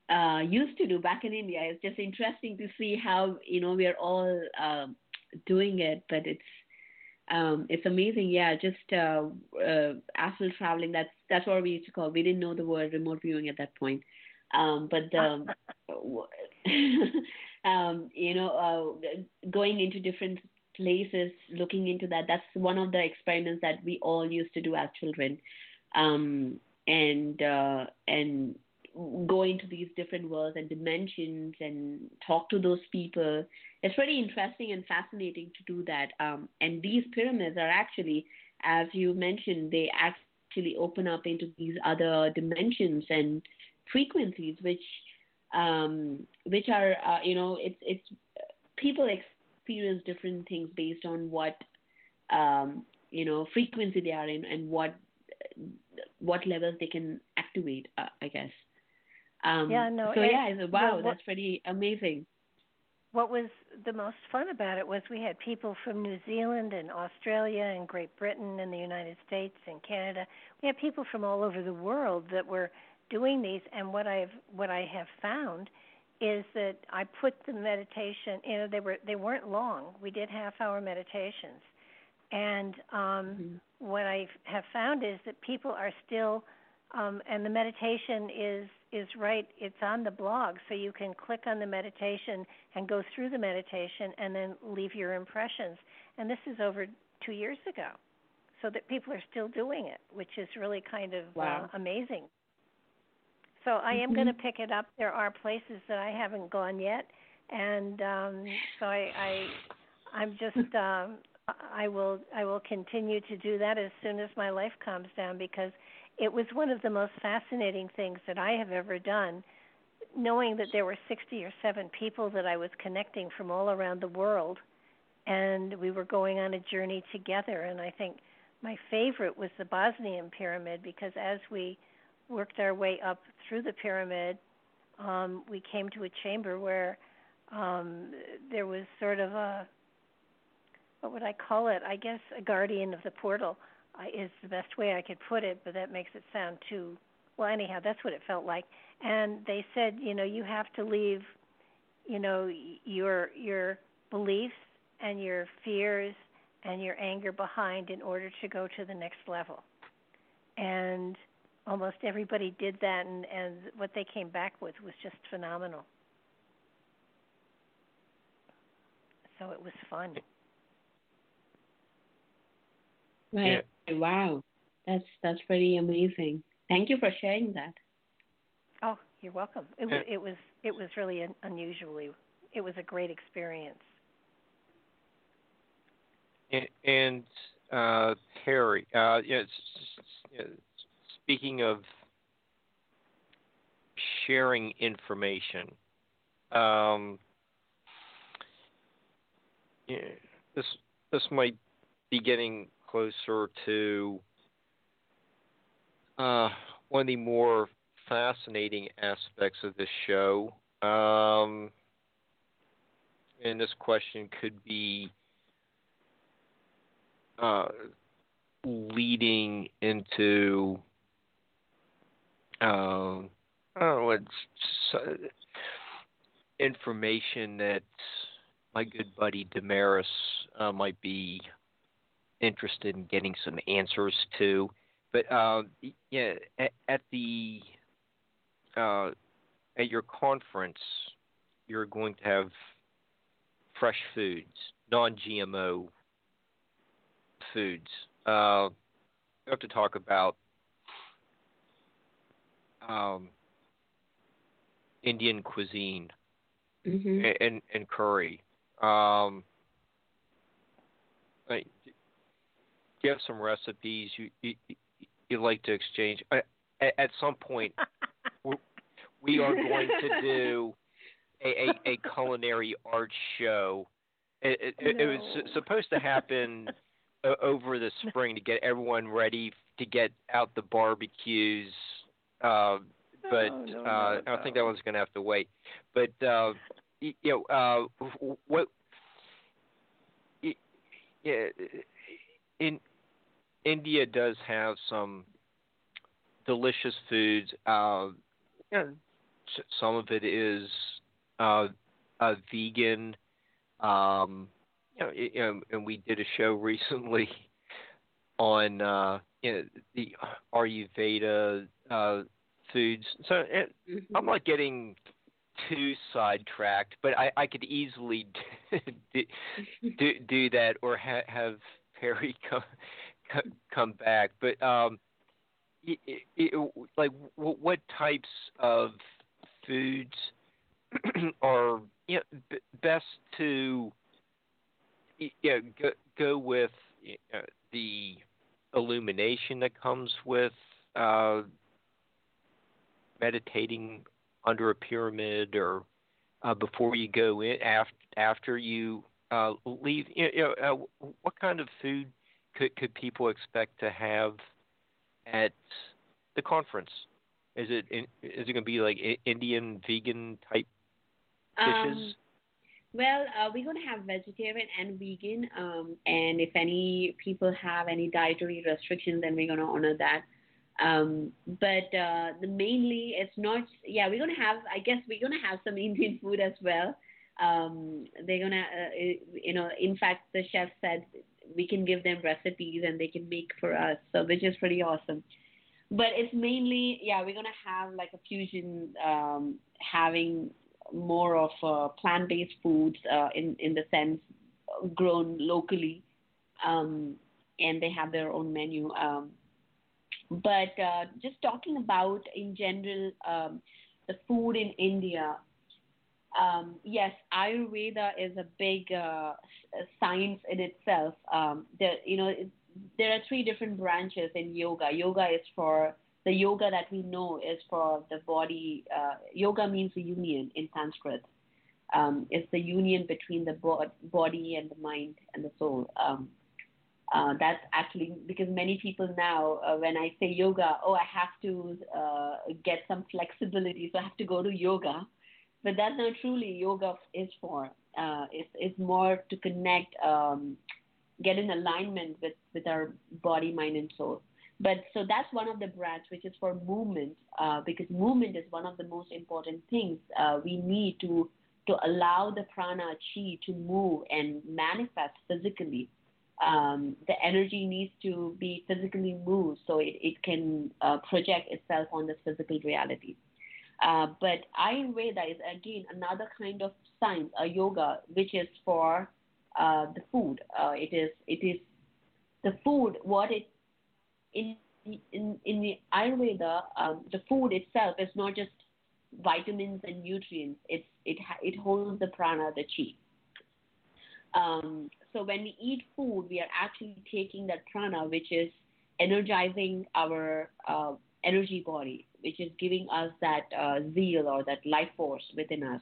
uh, used to do back in India. It's just interesting to see how you know we're all uh, doing it, but it's um, it's amazing. Yeah, just uh, uh, astral traveling. That's that's what we used to call. We didn't know the word remote viewing at that point. Um, but um, um, you know, uh, going into different places, looking into that. That's one of the experiments that we all used to do as children, um, and uh, and go into these different worlds and dimensions and talk to those people. It's really interesting and fascinating to do that. Um, and these pyramids are actually, as you mentioned, they actually open up into these other dimensions and frequencies, which um, which are uh, you know it's it's people experience different things based on what um, you know frequency they are in and what what levels they can activate. Uh, I guess. Um, yeah. No. So it, yeah, I wow, what, that's pretty amazing. What was the most fun about it was we had people from New Zealand and Australia and Great Britain and the United States and Canada. We had people from all over the world that were doing these. And what I've what I have found is that I put the meditation. You know, they were they weren't long. We did half hour meditations, and um, mm-hmm. what I have found is that people are still, um, and the meditation is is right. It's on the blog, so you can click on the meditation and go through the meditation, and then leave your impressions. And this is over two years ago, so that people are still doing it, which is really kind of wow. uh, amazing. So I am mm-hmm. going to pick it up. There are places that I haven't gone yet, and um, so I, I I'm just um, I will I will continue to do that as soon as my life calms down because it was one of the most fascinating things that I have ever done. Knowing that there were 60 or 7 people that I was connecting from all around the world, and we were going on a journey together. And I think my favorite was the Bosnian pyramid because as we worked our way up through the pyramid, um, we came to a chamber where um, there was sort of a what would I call it? I guess a guardian of the portal is the best way I could put it, but that makes it sound too well. Anyhow, that's what it felt like. And they said, you know, you have to leave, you know, your your beliefs and your fears and your anger behind in order to go to the next level. And almost everybody did that, and, and what they came back with was just phenomenal. So it was fun. Right. Yeah. Wow. That's that's pretty amazing. Thank you for sharing that. Oh, you're welcome. It was it was it was really un- unusually. It was a great experience. And, and uh, Harry, uh, yeah, speaking of sharing information, um, yeah, this this might be getting closer to uh, one of the more fascinating aspects of this show. Um, and this question could be uh, leading into um, I don't know what uh, information that my good buddy Damaris uh, might be interested in getting some answers to. But uh, yeah, at, at the uh, at your conference, you're going to have fresh foods, non-GMO foods. Uh, we have to talk about um, Indian cuisine mm-hmm. and and curry. Um, you have some recipes you you you like to exchange? at, at some point, we are going to do a, a, a culinary art show. It, it, no. it was supposed to happen over the spring to get everyone ready to get out the barbecues uh, but oh, no, uh, no, I think that one's going to have to wait. But uh, you know, uh, what? Yeah, in India does have some delicious foods. Uh, know, some of it is uh, uh, vegan. Um, you know, you know, and we did a show recently on uh, you know, the Ayurveda uh, foods. So it, mm-hmm. I'm not getting too sidetracked, but I, I could easily do, do, do that or ha, have Perry come come back. But um, it, it, like what types of foods are you know, b- best to you know, go, go with you know, the illumination that comes with uh, meditating under a pyramid or uh, before you go in after after you uh, leave you know, uh, what kind of food could could people expect to have at the conference? Is it is it going to be like Indian vegan type dishes? Um, well, uh, we're going to have vegetarian and vegan, um, and if any people have any dietary restrictions, then we're going to honor that. Um, but uh, the mainly, it's not. Yeah, we're going to have. I guess we're going to have some Indian food as well. Um, they're going to, uh, you know, in fact, the chef said we can give them recipes and they can make for us, so which is pretty awesome. But it's mainly yeah we're gonna have like a fusion um, having more of uh, plant-based foods uh, in in the sense grown locally um, and they have their own menu um, but uh, just talking about in general um, the food in India um, yes, Ayurveda is a big uh, science in itself. Um, there, you know, there are three different branches in yoga. Yoga is for the yoga that we know is for the body. Uh, yoga means union in Sanskrit. Um, it's the union between the bo- body and the mind and the soul. Um, uh, that's actually because many people now, uh, when I say yoga, oh, I have to uh, get some flexibility, so I have to go to yoga. But that's not truly yoga is for. Uh, it's, it's more to connect um, get in alignment with, with our body, mind, and soul. But so that's one of the branch, which is for movement, uh, because movement is one of the most important things uh, we need to to allow the prana chi to move and manifest physically. Um, the energy needs to be physically moved so it, it can uh, project itself on the physical reality. Uh, but Ayurveda is again another kind of science, a yoga, which is for uh, the food. Uh, it is it is the food what it in in in the Ayurveda um, the food itself is not just vitamins and nutrients. It's it it holds the prana, the chi. Um, so when we eat food, we are actually taking that prana, which is energizing our uh, energy body, which is giving us that uh, zeal or that life force within us.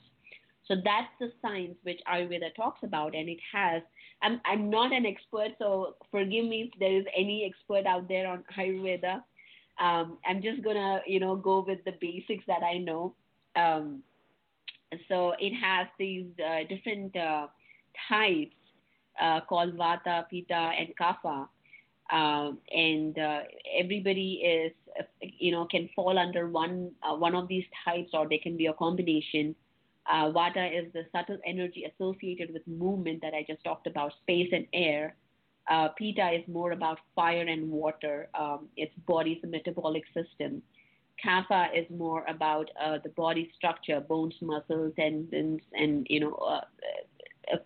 So that's the science which Ayurveda talks about, and it has. I'm I'm not an expert, so forgive me if there is any expert out there on Ayurveda. Um, I'm just gonna you know go with the basics that I know. Um, so it has these uh, different uh, types uh, called Vata, Pitta, and Kapha. Um, and uh, everybody is, you know, can fall under one uh, one of these types, or they can be a combination. Uh, Vata is the subtle energy associated with movement that I just talked about, space and air. Uh, Pitta is more about fire and water. Um, its body's metabolic system. Kapha is more about uh, the body structure, bones, muscles, tendons, and you know. Uh, uh,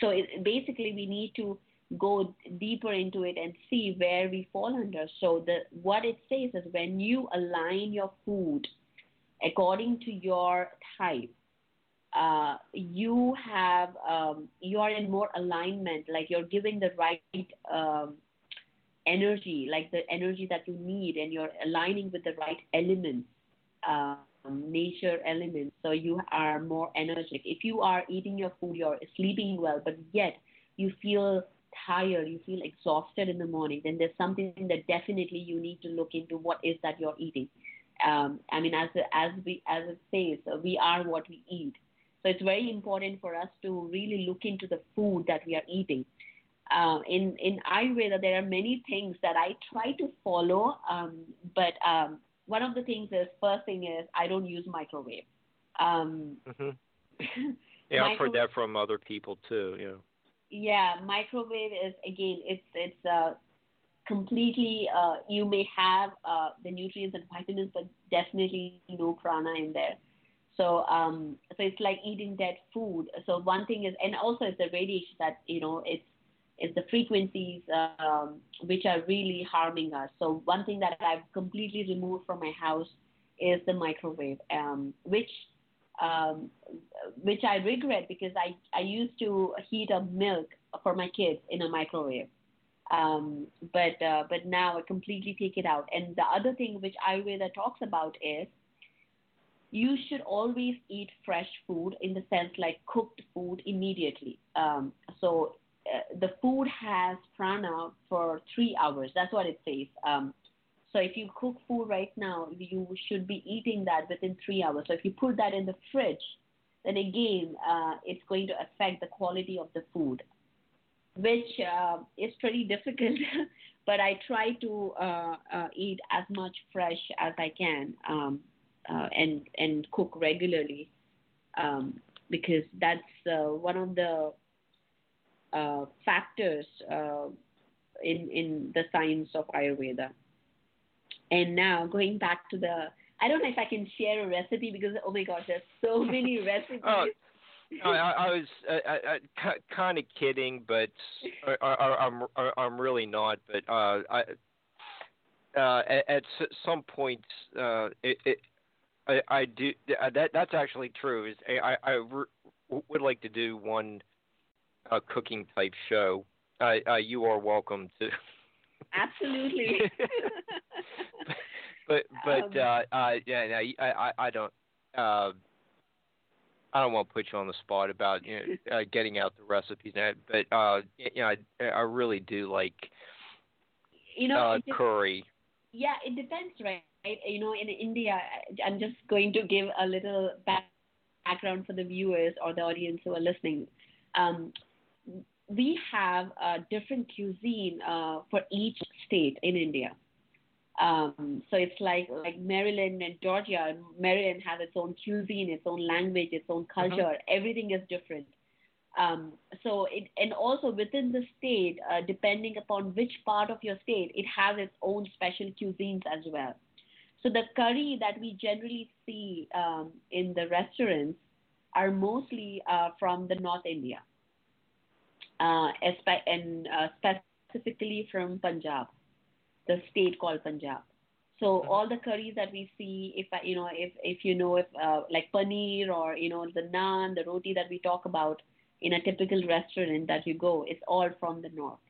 so it, basically, we need to go deeper into it and see where we fall under. So the what it says is when you align your food according to your type, uh, you have um, you are in more alignment like you're giving the right um, energy like the energy that you need and you're aligning with the right elements um, nature elements so you are more energetic if you are eating your food you're sleeping well but yet you feel tired you feel exhausted in the morning then there's something that definitely you need to look into what is that you're eating um, I mean, as as we as it says, we are what we eat. So it's very important for us to really look into the food that we are eating. Uh, in in Ayurveda, there are many things that I try to follow, um, but um, one of the things is first thing is I don't use microwave. Um, mm-hmm. Yeah, I've heard that from other people too. Yeah. Yeah, microwave is again, it's it's uh, completely. Uh, you may have uh, the nutrients and vitamins, but definitely no prana in there. So um, so it's like eating dead food. So one thing is, and also it's the radiation that you know it's it's the frequencies um, which are really harming us. So one thing that I've completely removed from my house is the microwave, um, which um, which I regret because I I used to heat up milk for my kids in a microwave. Um, but uh, but now I completely take it out. And the other thing which Ayurveda talks about is you should always eat fresh food in the sense like cooked food immediately. Um, so uh, the food has prana for three hours. That's what it says. Um, so if you cook food right now, you should be eating that within three hours. So if you put that in the fridge, then again, uh, it's going to affect the quality of the food, which uh, is pretty difficult. but I try to uh, uh, eat as much fresh as I can um, uh, and and cook regularly um, because that's uh, one of the factors in in the science of Ayurveda. And now going back to the, I don't know if I can share a recipe because oh my gosh, there's so many recipes. Oh. I, I was I, I, kind of kidding, but I, I, I'm I'm really not. But uh, I, uh, at, at some point, uh, it, it I, I do that. That's actually true. Is I I re- would like to do one uh, cooking type show. Uh, uh, you are welcome to. Absolutely. but but um, uh, uh, yeah, no, I I I don't. Uh, I don't want to put you on the spot about you know, uh, getting out the recipes, but uh, you know, I, I really do like you know uh, curry. Yeah, it depends, right? You know, in India, I'm just going to give a little back background for the viewers or the audience who are listening. Um, we have a different cuisine uh, for each state in India. Um, so it's like like Maryland and Georgia. Maryland has its own cuisine, its own language, its own uh-huh. culture. Uh-huh. Everything is different. Um, so it and also within the state, uh, depending upon which part of your state, it has its own special cuisines as well. So the curry that we generally see um, in the restaurants are mostly uh, from the North India uh, and uh, specifically from Punjab, the state called Punjab. So mm-hmm. all the curries that we see, if you know, if if you know, if uh, like paneer or you know the naan, the roti that we talk about in a typical restaurant that you go, it's all from the north.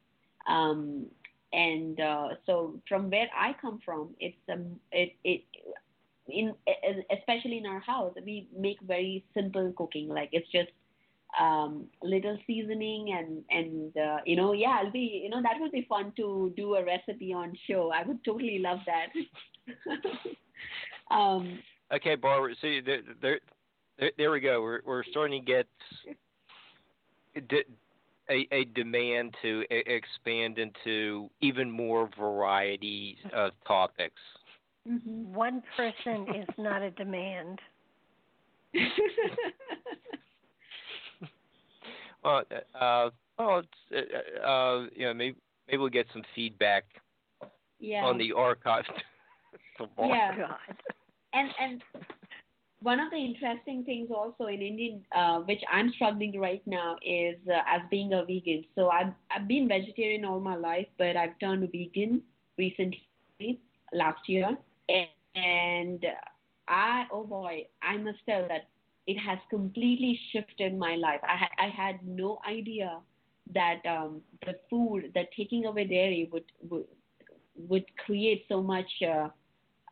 Um, and uh, so from where I come from, it's um, it it in especially in our house, we make very simple cooking. Like it's just um, little seasoning and and uh, you know yeah I'll be you know that would be fun to do a recipe on show. I would totally love that. um, okay, Barbara. See there, there, there, there we go. We're we're starting to get a, a demand to expand into even more variety of topics. Mm-hmm. One person is not a demand. Well, uh, well, it's, uh, uh, you know, maybe maybe we'll get some feedback yeah. on the archive. yeah. God. And and one of the interesting things also in Indian, uh, which I'm struggling right now, is uh, as being a vegan. So I've I've been vegetarian all my life, but I've turned vegan recently, last year, and, and I oh boy, I must tell that it has completely shifted my life. I, ha- I had no idea that um, the food, that taking away dairy would would, would create so much uh,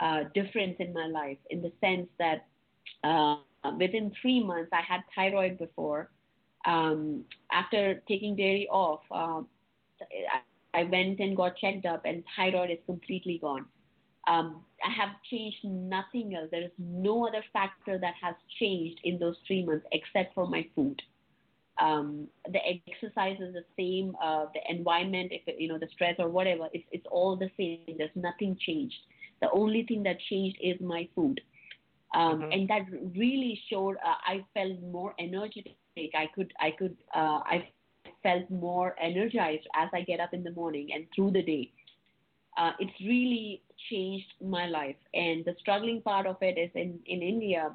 uh, difference in my life. In the sense that uh, within three months, I had thyroid before. Um, after taking dairy off, uh, I went and got checked up, and thyroid is completely gone. Um, I have changed nothing else. There is no other factor that has changed in those three months except for my food. Um, the exercise is the same. Uh, the environment, if you know, the stress or whatever, it's it's all the same. There's nothing changed. The only thing that changed is my food, um, mm-hmm. and that really showed. Uh, I felt more energetic. I could I could uh, I felt more energized as I get up in the morning and through the day uh, it's really changed my life. And the struggling part of it is in in India.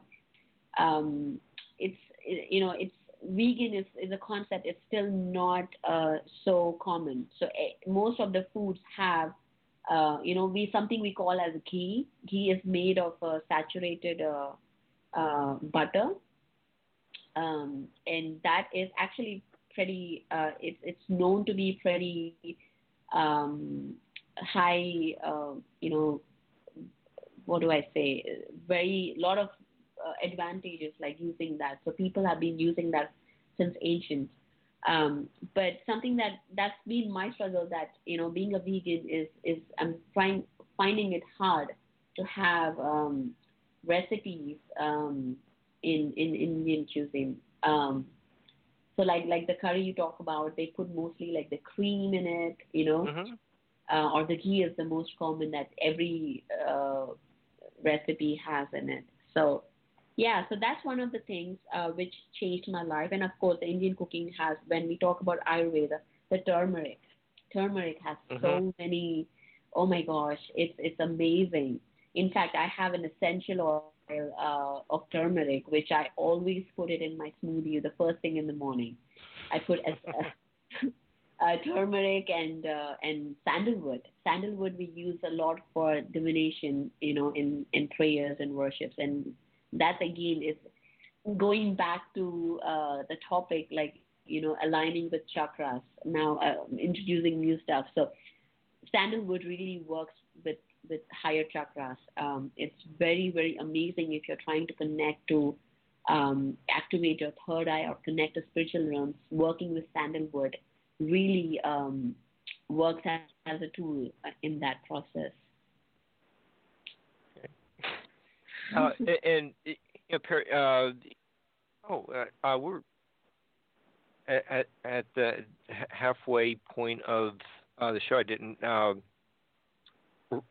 Um, it's you know it's vegan is, is a concept. It's still not uh, so common. So uh, most of the foods have uh, you know we something we call as ghee. Ghee is made of uh, saturated uh, uh, butter, um, and that is actually pretty. it's it's known to be pretty um, high, uh, you know, what do I say? Very lot of uh, advantages like using that. So people have been using that since ancient. Um, but something that that's been my struggle that you know being a vegan is is I'm find, finding it hard to have um, recipes um, in in Indian cuisine. Um, so like like the curry you talk about, they put mostly like the cream in it, you know, Mm-hmm. Uh, or the ghee is the most common that every uh, recipe has in it. So yeah, so that's one of the things uh, which changed my life. And of course, the Indian cooking has when we talk about Ayurveda, the turmeric, turmeric has so Mhm. many. Oh my gosh, it's it's amazing. In fact, I have an essential oil uh, of turmeric, which I always put it in my smoothie the first thing in the morning. I put as, uh, turmeric and uh, and sandalwood. Sandalwood we use a lot for divination, you know, in in prayers and worships, and that again is going back to uh, the topic, like you know, aligning with chakras. Now uh, introducing new stuff. So sandalwood really works with with higher chakras. Um, it's very very amazing if you're trying to connect to um, activate your third eye or connect to spiritual realms. Working with sandalwood really um, works as, as a tool in that process. Uh, a- and per- uh, oh, uh, uh, we're at, at the halfway point of uh, the show. I didn't uh,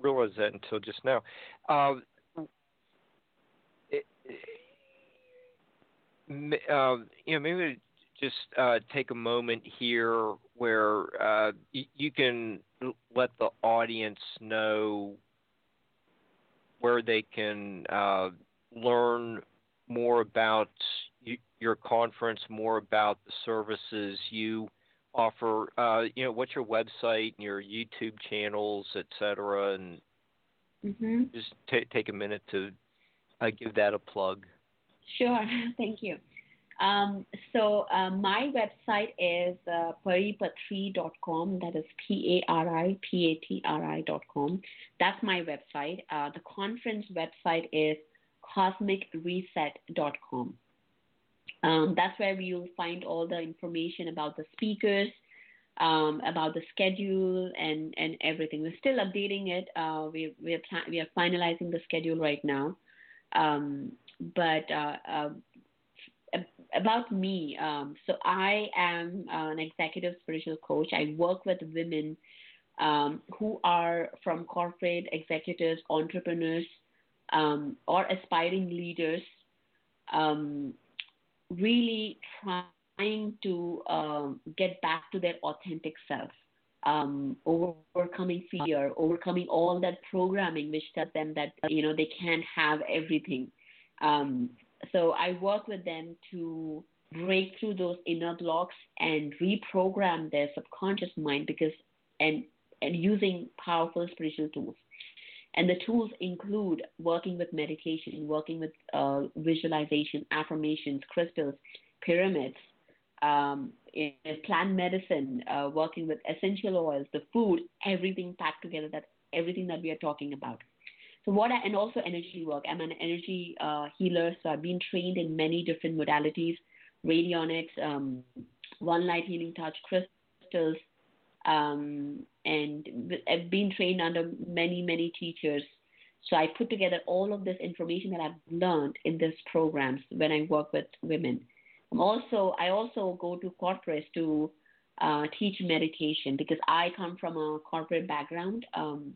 realize that until just now. Uh, it, uh, you know, maybe just uh, take a moment here where uh, y- you can let the audience know where they can uh, learn more about y- your conference, more about the services you offer. Uh, you know, what's your website and your YouTube channels, et cetera, and Mm-hmm. just ta take a minute to uh, give that a plug. Sure, thank you. Um, so uh, my website is uh, paripatri.com. That is P A R I P A T R I.com. That's my website. Uh, the conference website is cosmicreset.com. Um, that's where you'll find all the information about the speakers, um, about the schedule, and, and everything. We're still updating it. Uh, we we are pla- we are finalizing the schedule right now. Um, but uh, uh, about me, um, so I am an executive spiritual coach. I work with women um, who are from corporate executives, entrepreneurs, um, or aspiring leaders, um, really trying to um, get back to their authentic self. Um, overcoming fear, overcoming all that programming which tells them that you know they can't have everything. Um, so I work with them to break through those inner blocks and reprogram their subconscious mind because and and using powerful spiritual tools. And the tools include working with meditation, working with uh, visualization, affirmations, crystals, pyramids, um, plant medicine, uh, working with essential oils, the food, everything packed together. That everything that we are talking about. So what I, and also energy work. I'm an energy uh, healer, so I've been trained in many different modalities: radionics, um, one light healing touch, crystals, um, and I've been trained under many many teachers. So I put together all of this information that I've learned in these programs when I work with women. I'm also I also go to corporates to uh, teach meditation because I come from a corporate background. Um,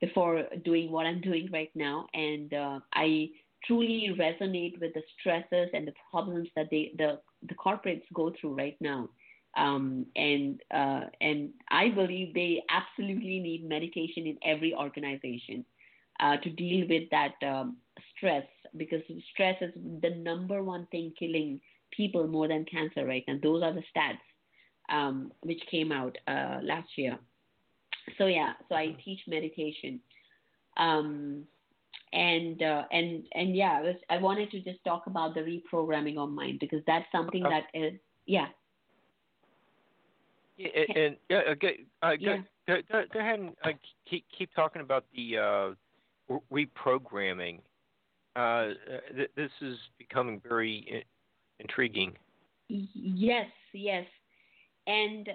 before doing what I'm doing right now, and uh, I truly resonate with the stresses and the problems that they the the corporates go through right now. Um, and uh, and I believe they absolutely need meditation in every organization uh, to deal with that um, stress because stress is the number one thing killing people more than cancer right now. Those are the stats um, which came out uh, last year so yeah so i teach meditation um and uh, and and yeah I, was, I wanted to just talk about the reprogramming of mind because that's something that is yeah Yeah, and, and yeah, uh, go, uh, Yeah. go, go, go, go ahead and uh, keep keep talking about the uh, reprogramming. Uh, th- this is becoming very i- intriguing. yes yes and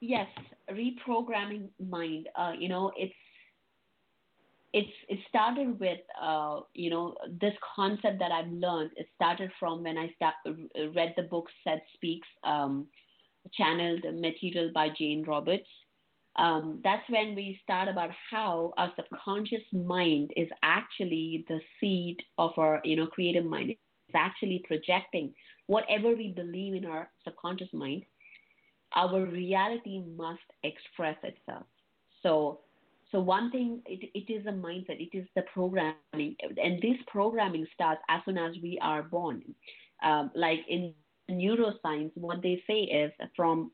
yes, reprogramming mind. Uh, you know, it's it's it started with uh, you know this concept that I've learned. It started from when I start, read the book Seth Speaks, um, channeled material by Jane Roberts. Um, that's when we start about how our subconscious mind is actually the seed of our you know creative mind. It's actually projecting whatever we believe in our subconscious mind. Our reality must express itself. So so one thing, it, it is a mindset. It is the programming, and this programming starts as soon as we are born. Um, like in neuroscience, what they say is from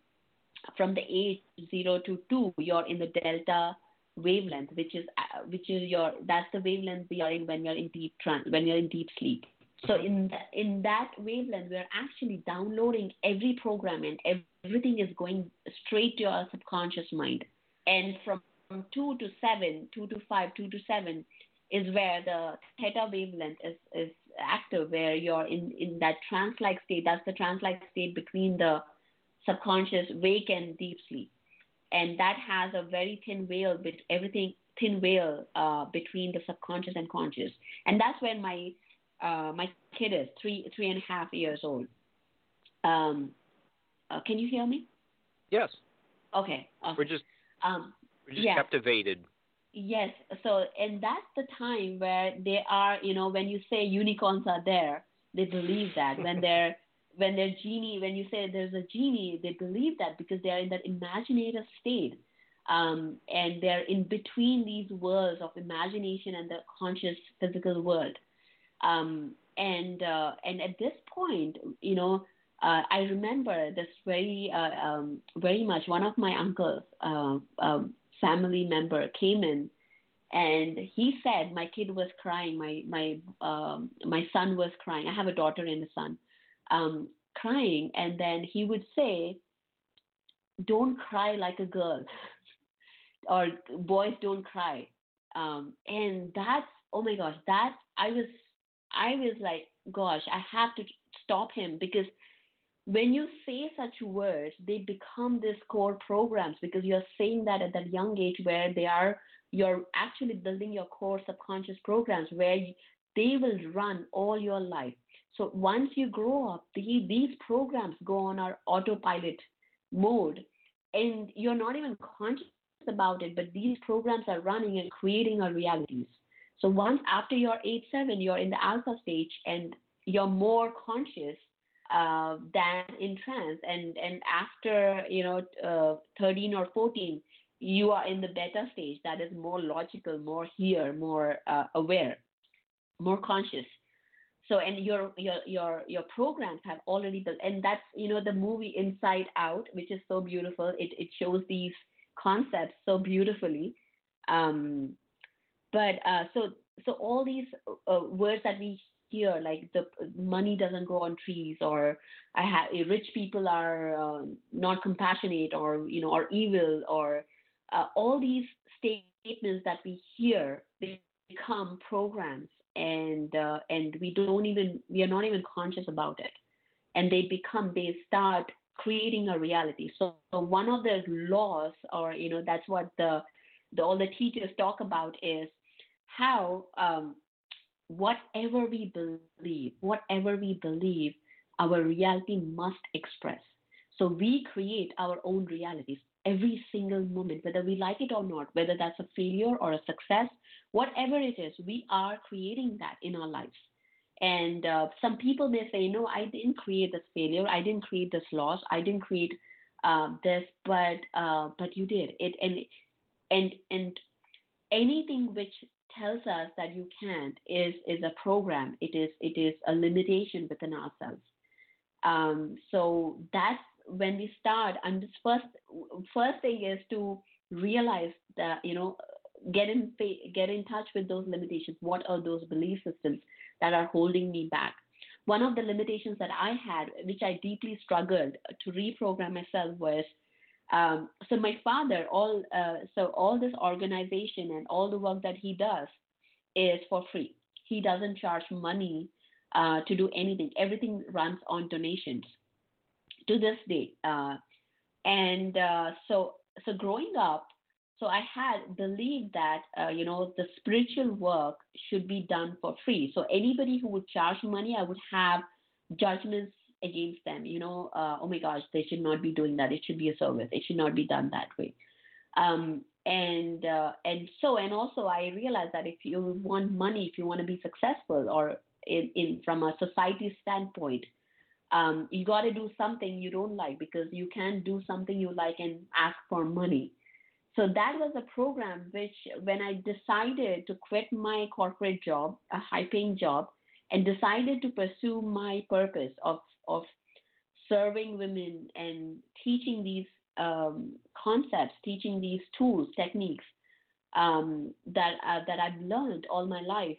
from the age zero to two, you're in the delta wavelength, which is uh, which is your that's the wavelength we are in when you're in deep trance, when you're in deep sleep. So in the, in that wavelength, we're actually downloading every program and everything is going straight to our subconscious mind. And from 2 to 7, 2 to 5, 2 to 7 is where the theta wavelength is, is active, where you're in, in that trance like state. That's the trance like state between the subconscious wake and deep sleep. And that has a very thin veil, everything thin veil uh, between the subconscious and conscious. And that's when my uh, my kid is three three and a half years old. Um, uh, can you hear me? Yes. Okay. We're just um, we're just yeah. captivated. Yes. So, and that's the time where they are, you know, when you say unicorns are there, they believe that. when they're, when they're genie, when you say there's a genie, they believe that because they're in that imaginative state. Um, and they're in between these worlds of imagination and the conscious physical world. Um, and uh, and at this point, you know, uh, I remember this very uh, um, very much. One of my uncles, uh, um, family member came in and he said my kid was crying. My my um, my son was crying. I have a daughter and a son. Um, crying. And then he would say don't cry like a girl. Or boys don't cry. Um, and that's oh my gosh that i was i was like gosh i have to stop him because when you say such words, they become these core programs because you're saying that at that young age where they are, you're actually building your core subconscious programs where they will run all your life. So once you grow up, the, these programs go on our autopilot mode, and you're not even conscious about it, but these programs are running and creating our realities. So once after you're eight seven, you're in the alpha stage and you're more conscious uh, than in trance. And and after you know uh, 13 or 14, you are in the beta stage that is more logical, more here, more uh, aware, more conscious. So and your your your your programs have already built, and that's you know the movie Inside Out, which is so beautiful. It it shows these concepts so beautifully. Um, but uh, so so all these uh, words that we hear like the money doesn't grow on trees or i have rich people are uh, not compassionate or you know or evil or uh, all these statements that we hear they become programs and uh, and we don't even we are not even conscious about it. And they become they start creating a reality. So, so one of the laws or you know that's what the, the all the teachers talk about is how um, whatever we believe, whatever we believe, our reality must express. So we create our own realities every single moment, whether we like it or not, whether that's a failure or a success, whatever it is, we are creating that in our lives. And uh, some people may say, no, I didn't create this failure, I didn't create this loss, I didn't create uh, this, but uh, but you did it, and and and anything which tells us that you can't is is a program. It is it is a limitation within ourselves. Um, so that's when we start. And this first first thing is to realize that you know get in get in touch with those limitations. What are those belief systems that are holding me back? One of the limitations that I had, which I deeply struggled to reprogram myself, was um, so my father, all uh, so all this organization and all the work that he does is for free. He doesn't charge money uh, to do anything. Everything runs on donations. To this day, uh, and uh, so so growing up, so I had believed that uh, you know the spiritual work should be done for free. So anybody who would charge money, I would have judgments against them. You know, uh, oh my gosh, they should not be doing that. It should be a service. It should not be done that way. Um, and uh, and so and also I realized that if you want money, if you want to be successful, or in, in from a society standpoint, um, you got to do something you don't like because you can't do something you like and ask for money. So that was a program which, when I decided to quit my corporate job, a high-paying job, and decided to pursue my purpose of of serving women and teaching these um, concepts, teaching these tools, techniques um, that uh, that I've learned all my life,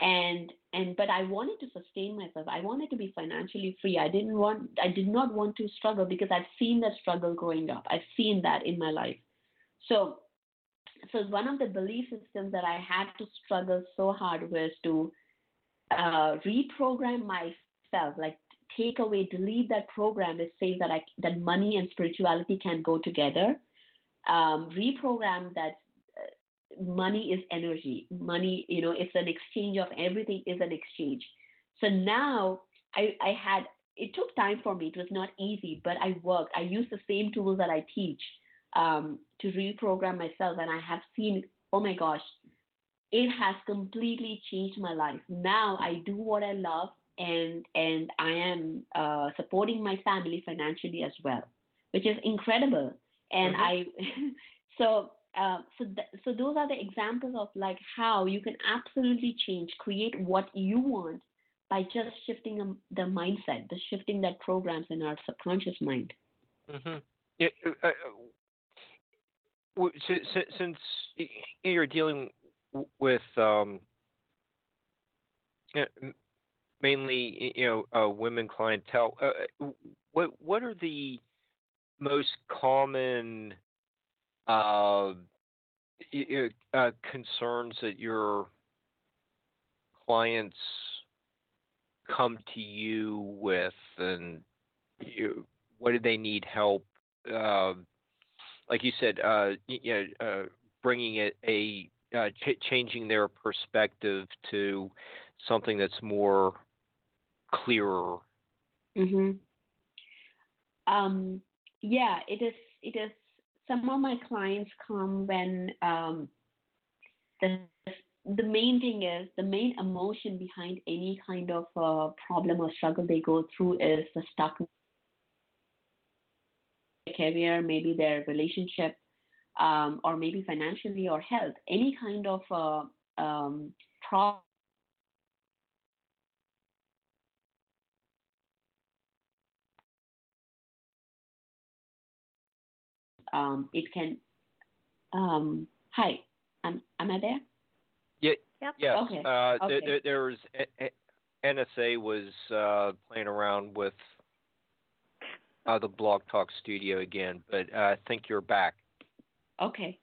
and and but I wanted to sustain myself. I wanted to be financially free. I didn't want. I did not want to struggle because I've seen that struggle growing up. I've seen that in my life. So, so one of the belief systems that I had to struggle so hard was to uh, reprogram myself, like take away, delete that program that says that I, that money and spirituality can go together. Um, reprogram that uh, money is energy. Money, you know, it's an exchange of everything is an exchange. So now I, I had it took time for me. It was not easy, but I worked. I used the same tools that I teach um, to reprogram myself, and I have seen. Oh my gosh, it has completely changed my life. Now I do what I love and and I am uh, supporting my family financially as well, which is incredible. And mm-hmm. I so uh, so th- so those are the examples of like how you can absolutely change, create what you want by just shifting um, the mindset, the shifting that programs in our subconscious mind. Mm-hmm. Yeah, uh, uh since you're dealing with um, mainly you know uh, women clientele. Uh, uh what what are the most common uh, uh, concerns that your clients come to you with, and you, what do they need help? Uh, like you said, you know, bringing it a ch- changing their perspective to something that's more clearer. Mhm. Um, yeah, it is. It is. Some of my clients come when um, the the main thing is the main emotion behind any kind of uh, problem or struggle they go through is the stuck career, maybe their relationship, um, or maybe financially or health. Any kind of uh, um, problem um, it can. Um, hi, am, am I there? Yeah. Yep. Yes. Okay. Uh, okay. There, there was NSA was uh, playing around with uh, the Blog Talk Studio again, but uh, I think you're back. Okay.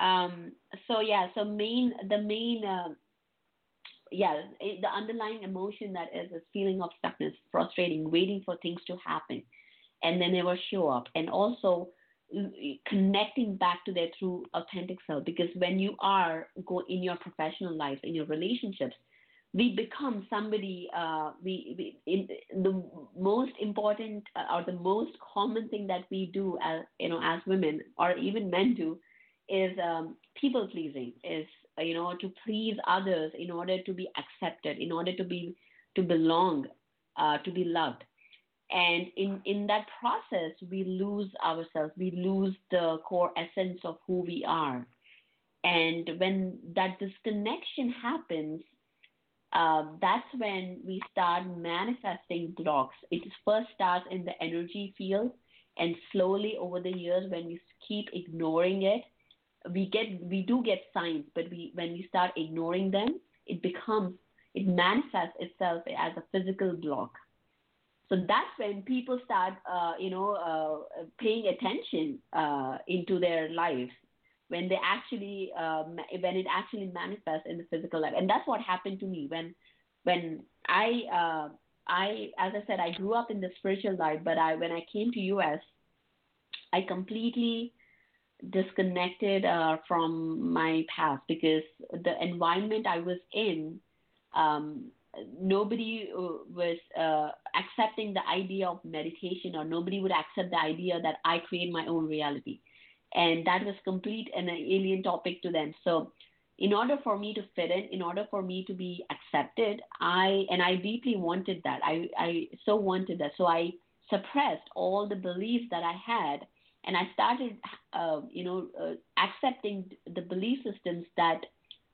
Um, so yeah, so main the main uh, yeah it, the underlying emotion that is a feeling of stuckness, frustrating, waiting for things to happen, and then never show up, and also connecting back to their true authentic self. Because when you are go in your professional life in your relationships we become somebody uh, we, we in, the most important uh, or the most common thing that we do as you know as women or even men do is um, people pleasing is uh, you know to please others in order to be accepted in order to be to belong uh, to be loved and in, in that process, we lose ourselves, we lose the core essence of who we are. And when that disconnection happens, uh, that's when we start manifesting blocks. It first starts in the energy field, and slowly over the years, when we keep ignoring it, we get we do get signs, but we when we start ignoring them, it becomes it manifests itself as a physical block. So that's when people start, uh, you know, uh, paying attention uh, into their lives when they actually, um, when it actually manifests in the physical life, and that's what happened to me when, when I, uh, I, as I said, I grew up in the spiritual life, but I, when I came to US, I completely disconnected uh, from my past because the environment I was in, um, nobody uh, was uh, accepting the idea of meditation, or nobody would accept the idea that I create my own reality, and that was complete and an alien topic to them. So, in order for me to fit in, in order for me to be accepted, I and I deeply wanted that. I I so wanted that. So I suppressed all the beliefs that I had and I started, uh, you know, uh, accepting the belief systems that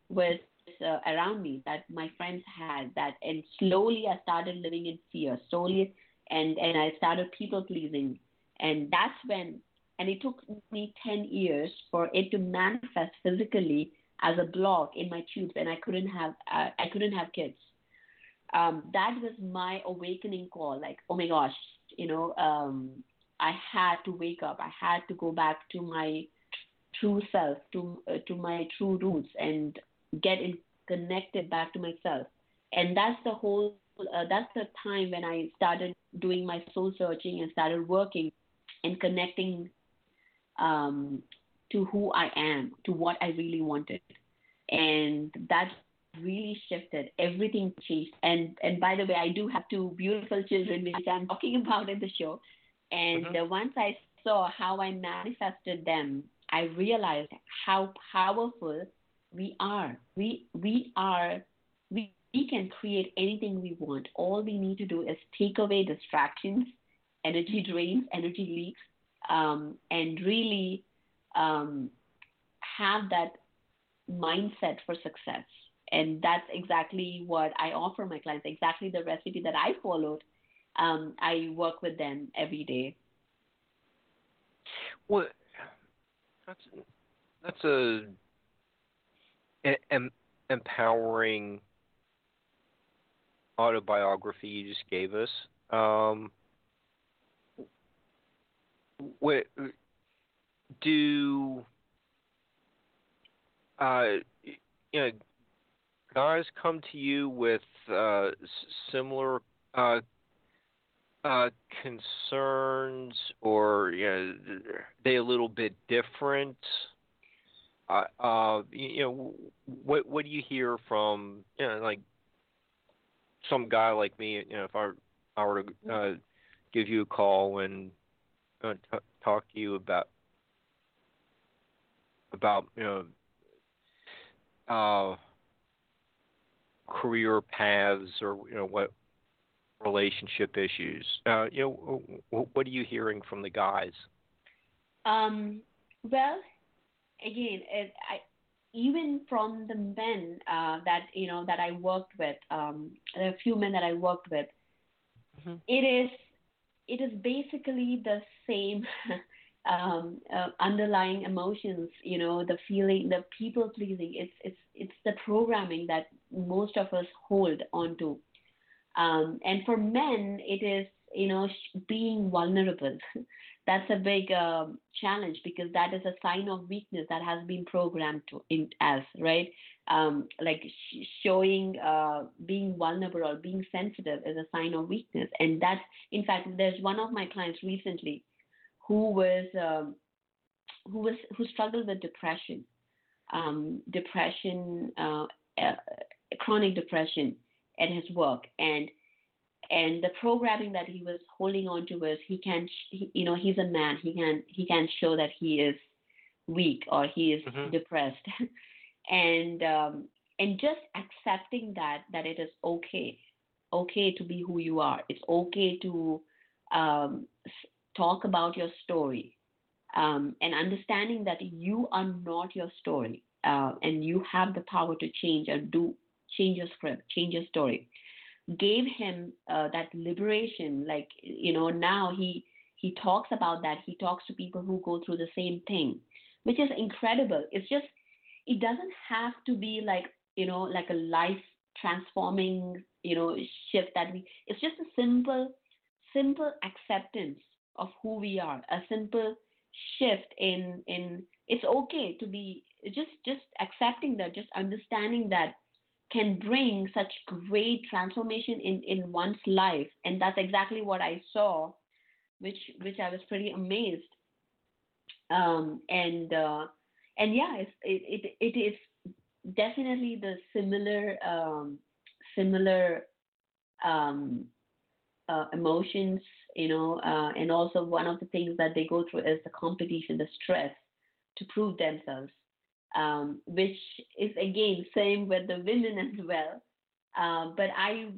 was uh, around me, that my friends had, that, and slowly I started living in fear, slowly, and and I started people pleasing, and that's when, and it took me ten years for it to manifest physically as a block in my tubes, and I couldn't have, uh, I couldn't have kids. Um, that was my awakening call, like, oh my gosh, you know, um, I had to wake up. I had to go back to my true self, to uh, to my true roots, and get in, connected back to myself. And that's the whole. Uh, that's the time when I started doing my soul searching and started working and connecting um, to who I am, to what I really wanted, and that really shifted. Everything changed. And and by the way, I do have two beautiful children, which I'm talking about in the show. And mm-hmm. once I saw how I manifested them, I realized how powerful we are. We we are we, we can create anything we want. All we need to do is take away distractions, energy drains, energy leaks, um, and really um, have that mindset for success. And that's exactly what I offer my clients, exactly the recipe that I followed um, I work with them every day. Well, that's that's a an empowering autobiography you just gave us. Um, what do uh, you know? Guys come to you with uh, similar uh, uh, concerns, or you know, they a little bit different? Uh, you know, what what do you hear from you know, like some guy like me? You know, if I I were to uh, give you a call and uh, t- talk to you about about you know uh, career paths or you know what relationship issues. Uh, you know, what are you hearing from the guys? Um, well, again, it, I, even from the men uh, that you know that I worked with, um, a few men that I worked with, mm-hmm. it is it is basically the same um, uh, underlying emotions. You know, the feeling, the people pleasing. It's it's it's the programming that most of us hold onto. Um, and for men, it is you know being vulnerable. That's a big uh, challenge because that is a sign of weakness that has been programmed to in as right. Um, like sh- showing uh, being vulnerable or being sensitive is a sign of weakness, and that's in fact there's one of my clients recently who was um, who was who struggled with depression, um, depression, uh, uh, chronic depression, at his work. And and the programming that he was holding on to was he can't he, you know he's a man. He can he can't show that he is weak or he is mm-hmm. depressed. And um, and just accepting that that it is okay okay to be who you are. It's okay to um, talk about your story um, and understanding that you are not your story uh, and you have the power to change and do change your script, change your story, gave him uh, that liberation. Like you know, now he he talks about that. He talks to people who go through the same thing, which is incredible. It's just it doesn't have to be like you know like a life transforming you know shift that we. It's just a simple simple acceptance of who we are. A simple shift in in it's okay to be just just accepting that just understanding that can bring such great transformation in, in one's life. And that's exactly what I saw, which which I was pretty amazed. um, and uh, and yeah, it, it it is definitely the similar um, similar um, uh, emotions, you know, uh, and also one of the things that they go through is the competition, the stress to prove themselves, um, which is again same with the women as well. Uh, but I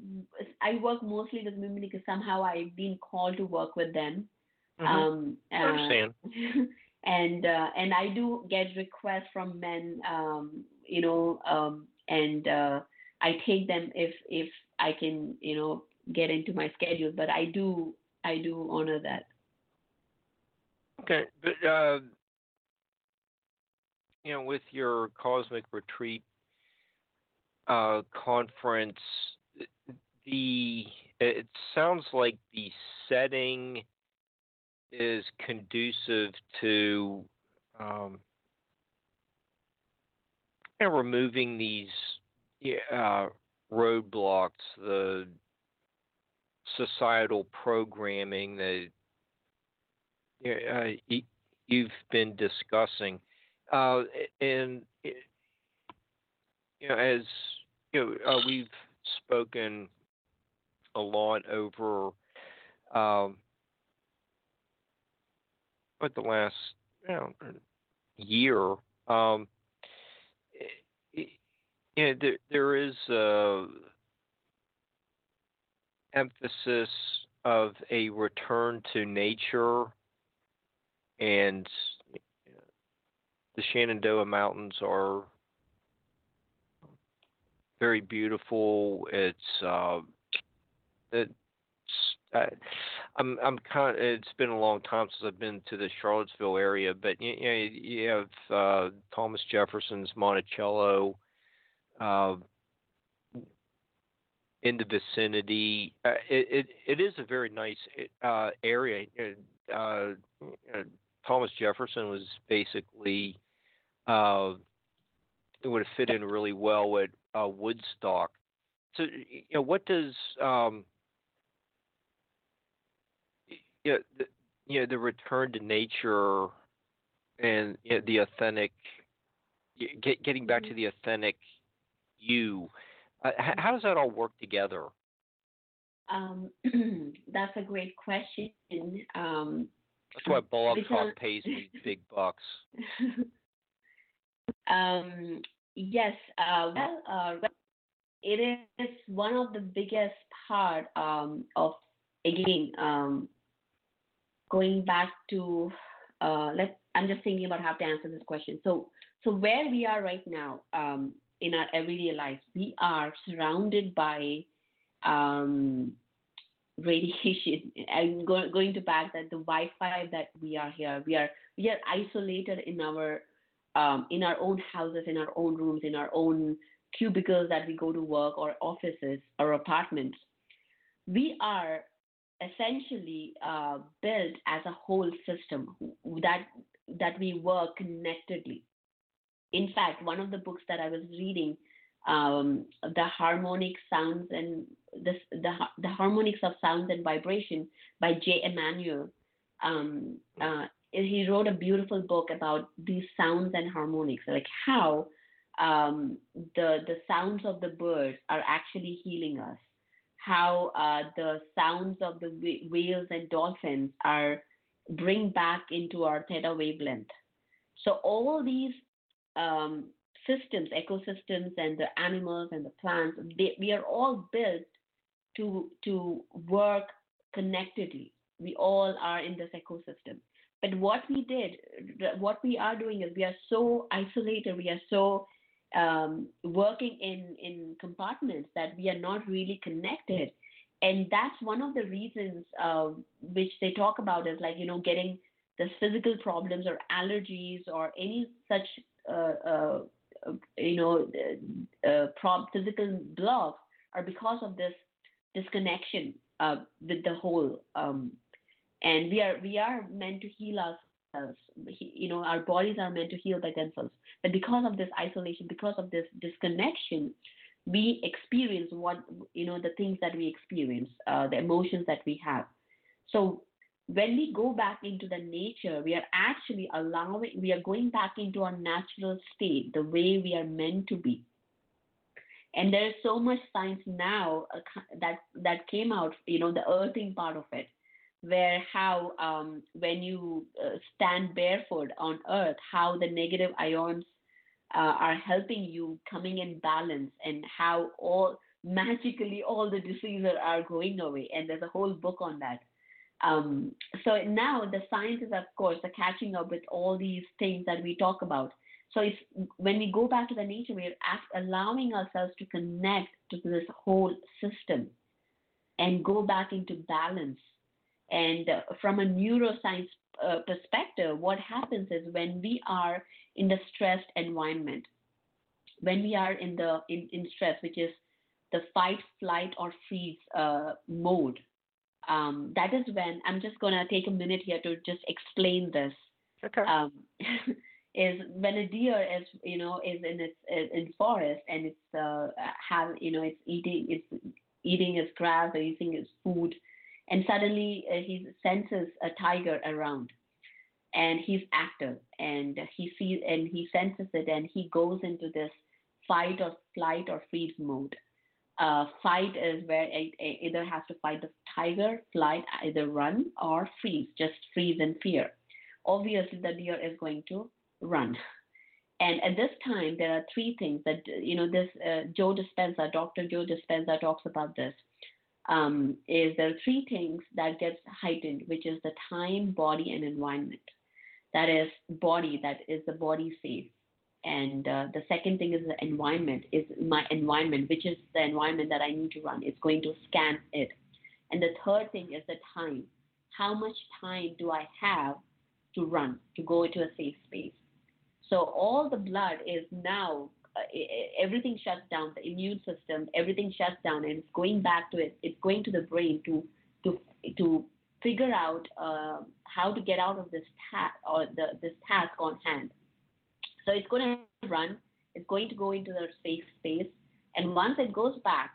I work mostly with women because somehow I've been called to work with them. Mhm. Um, I understand. and uh, and I do get requests from men, um, you know, um, and uh, I take them if if I can, you know, get into my schedule. But I do I do honor that. Okay, but uh, you know, with your cosmic retreat uh, conference, the it sounds like the setting is conducive to um, removing these uh, roadblocks, the societal programming that uh, you've been discussing, uh, and you know, as you know, uh, we've spoken a lot over um, what the last you know, year. Um, it, you know, there, there is a emphasis of a return to nature and the Shenandoah Mountains are very beautiful. It's uh, it's uh, I'm I'm kind. Of, it's been a long time since I've been to the Charlottesville area, but you, you, you have uh, Thomas Jefferson's Monticello. Uh, in the vicinity, uh, it, it it is a very nice uh, area. Uh, Thomas Jefferson was basically uh, it would have fit in really well with uh, Woodstock. So, you know, what does um, you know, the, you know, the return to nature and you know, the authentic, get, getting back to Mm-hmm. the authentic you. Uh, how does that all work together? Um, that's a great question. Um, That's why Bullock because- pays me big bucks. um, yes, uh, well, uh, it is one of the biggest part um, of again um, going back to uh, let I'm just thinking about how to answer this question. So so where we are right now um, in our everyday life, we are surrounded by um, radiation. I'm go- going to back that the Wi-Fi that we are here, we are we are isolated in our um, in our own houses, in our own rooms, in our own cubicles that we go to work or offices or apartments. We are essentially uh, built as a whole system that that we work connectedly. In fact, one of the books that I was reading, um, the harmonic sounds and the, the the harmonics of sounds and vibration by J. Emanuel. Um, uh, he wrote a beautiful book about these sounds and harmonics, like how um, the the sounds of the birds are actually healing us, how uh, the sounds of the wh- whales and dolphins are bring back into our theta wavelength. So all these um, systems, ecosystems, and the animals and the plants, they, we are all built to to work connectedly. We all are in this ecosystem. But what we did, what we are doing is we are so isolated, we are so um, working in, in compartments that we are not really connected. And that's one of the reasons uh, which they talk about is like, you know, getting the physical problems or allergies or any such, uh, uh, you know, uh, prob- physical blocks are because of this disconnection uh, with the whole. Um, and we are we are meant to heal ourselves. You know, our bodies are meant to heal by themselves. But because of this isolation, because of this disconnection, we experience what you know the things that we experience, uh, the emotions that we have. So when we go back into the nature, we are actually allowing, we are going back into our natural state, the way we are meant to be. And there's so much science now uh, that that came out, you know, the earthing part of it, where how um, when you uh, stand barefoot on earth, how the negative ions uh, are helping you coming in balance, and how all magically all the diseases are going away. And there's a whole book on that. Um, so now the scientists, of course, are catching up with all these things that we talk about. So if when we go back to the nature, we're allowing ourselves to connect to this whole system and go back into balance. And uh, from a neuroscience uh, perspective, what happens is when we are in the stressed environment, when we are in the in, in stress, which is the fight, flight, or freeze uh, mode, um, that is when I'm just going to take a minute here to just explain this. Okay. Um, is when a deer is you know is in its in forest and it's uh, have you know it's eating it's eating its grass or eating its food, and suddenly uh, he senses a tiger around, and he's active and he sees and he senses it and he goes into this fight or flight or freeze mode uh, fight is where it, it either has to fight the tiger, flight, either run or freeze, just freeze in fear. Obviously, the deer is going to run. And at this time, there are three things that, you know, this uh, Joe Dispenza, Dr. Joe Dispenza talks about this. Um, is there are three things that gets heightened, which is the time, body, and environment. That is body, that is the body safe and uh, the second thing is the environment is my environment which is the environment that i need to run. It's going to scan it. And the third thing is the time. How much time do i have to run to go into a safe space? So all the blood is now everything shuts down the immune system everything shuts down and it's going back to it it's going to the brain to to to figure out uh, how to get out of this task or the, this task on hand so it's going to run, it's going to go into the safe space, and once it goes back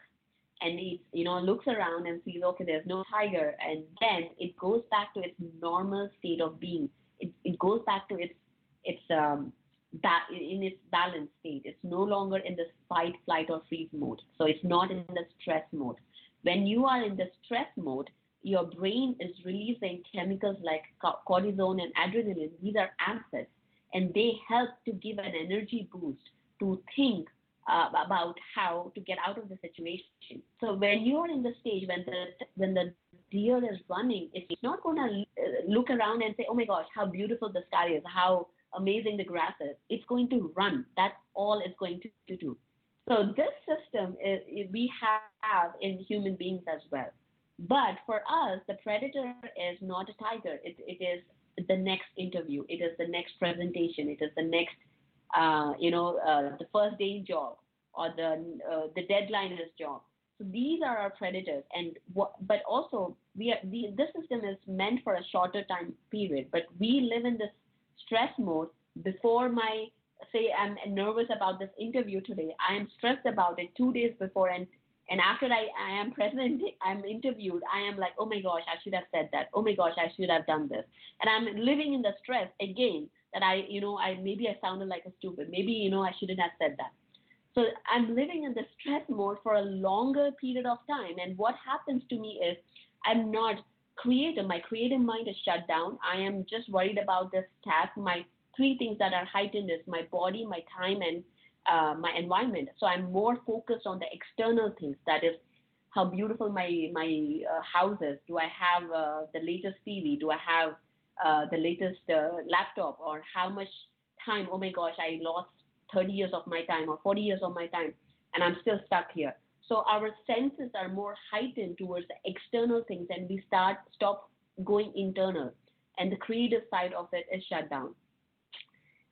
and it you know looks around and sees okay there's no tiger, and then it goes back to its normal state of being. It it goes back to its its um ba- in its balanced state. It's no longer in the fight, flight, or freeze mode. So it's not in the stress mode. When you are in the stress mode, your brain is releasing chemicals like cortisol and adrenaline. These are acids and they help to give an energy boost to think uh, about how to get out of the situation. So when you are in the stage when the when the deer is running, it's not going to uh, look around and say, "Oh my gosh, how beautiful the sky is! How amazing the grass is!" It's going to run. That's all it's going to, do. So this system is, we have in human beings as well. But for us, the predator is not a tiger. It, it is the next interview, it is the next presentation, it is the next, uh, you know, uh, the first day job or the uh, the deadline is job. So these are our predators, and what, but also we are the, this system is meant for a shorter time period. But we live in this stress mode before my say I'm nervous about this interview today. I am stressed about it two days before, and and after I, I am present, I'm interviewed, I am like, oh my gosh, I should have said that. Oh my gosh, I should have done this. And I'm living in the stress again that I, you know, I maybe I sounded like a stupid. Maybe, you know, I shouldn't have said that. So I'm living in the stress mode for a longer period of time. And what happens to me is I'm not creative. My creative mind is shut down. I am just worried about this task. My three things that are heightened is my body, my time, and uh, my environment. So I'm more focused on the external things. That is, how beautiful my my uh, house is. Do I have uh, the latest TV? Do I have uh, the latest uh, laptop? Or how much time? Oh my gosh, I lost 30 years of my time or 40 years of my time, and I'm still stuck here. So our senses are more heightened towards the external things, and we start stop going internal, and the creative side of it is shut down.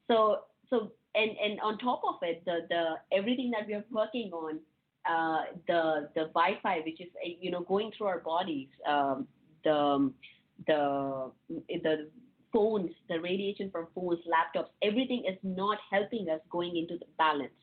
So so and and on top of it, the the everything that we are working on, uh, the the Wi-Fi, which is you know going through our bodies, um, the the the phones, the radiation from phones, laptops, everything is not helping us going into the balance.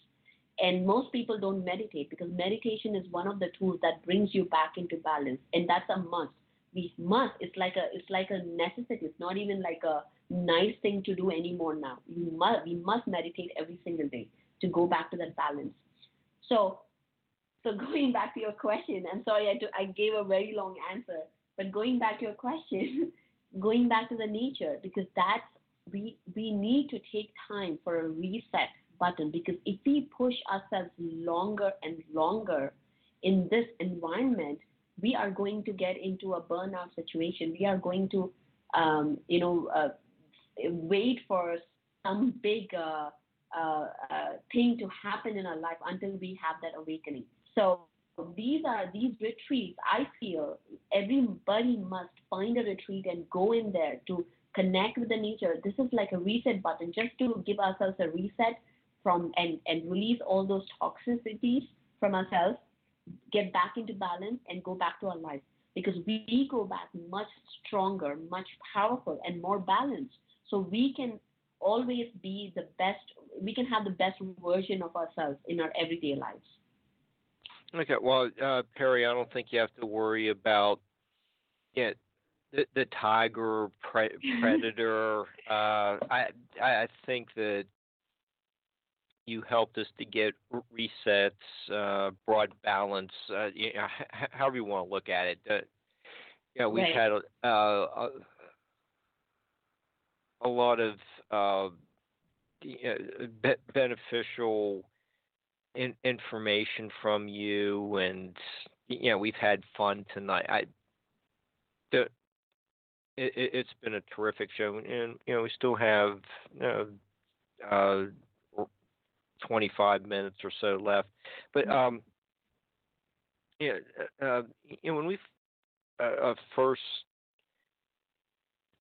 And most people don't meditate because meditation is one of the tools that brings you back into balance, and that's a must. we must. It's like a it's like a necessity. It's not even like a nice thing to do anymore now. We must we must meditate every single day to go back to that balance. So so going back to your question, I'm sorry I, do, I gave a very long answer, but going back to your question, going back to the nature because that's we we need to take time for a reset button because if we push ourselves longer and longer in this environment, we are going to get into a burnout situation. We are going to, um, you know, uh, wait for some big uh, uh, uh, thing to happen in our life until we have that awakening. So these are these retreats. I feel everybody must find a retreat and go in there to connect with the nature. This is like a reset button, just to give ourselves a reset from and and release all those toxicities from ourselves get back into balance and go back to our life because we go back much stronger, much powerful, and more balanced. So we can always be the best, we can have the best version of ourselves in our everyday lives. Okay, well, uh, Perry, I don't think you have to worry about yeah, the, the tiger pre- predator. uh, I I think that you helped us to get resets, uh, broad balance, uh, you know, h- however you want to look at it. Uh, you know, we've right. had a, uh, a, lot of uh, you know, be- beneficial in- information from you, and you know, we've had fun tonight. I, the, it, has been a terrific show, and you know, we still have. You know, uh, 25 minutes or so left. But mm-hmm. um, yeah, uh, uh, you know, when we uh, uh, first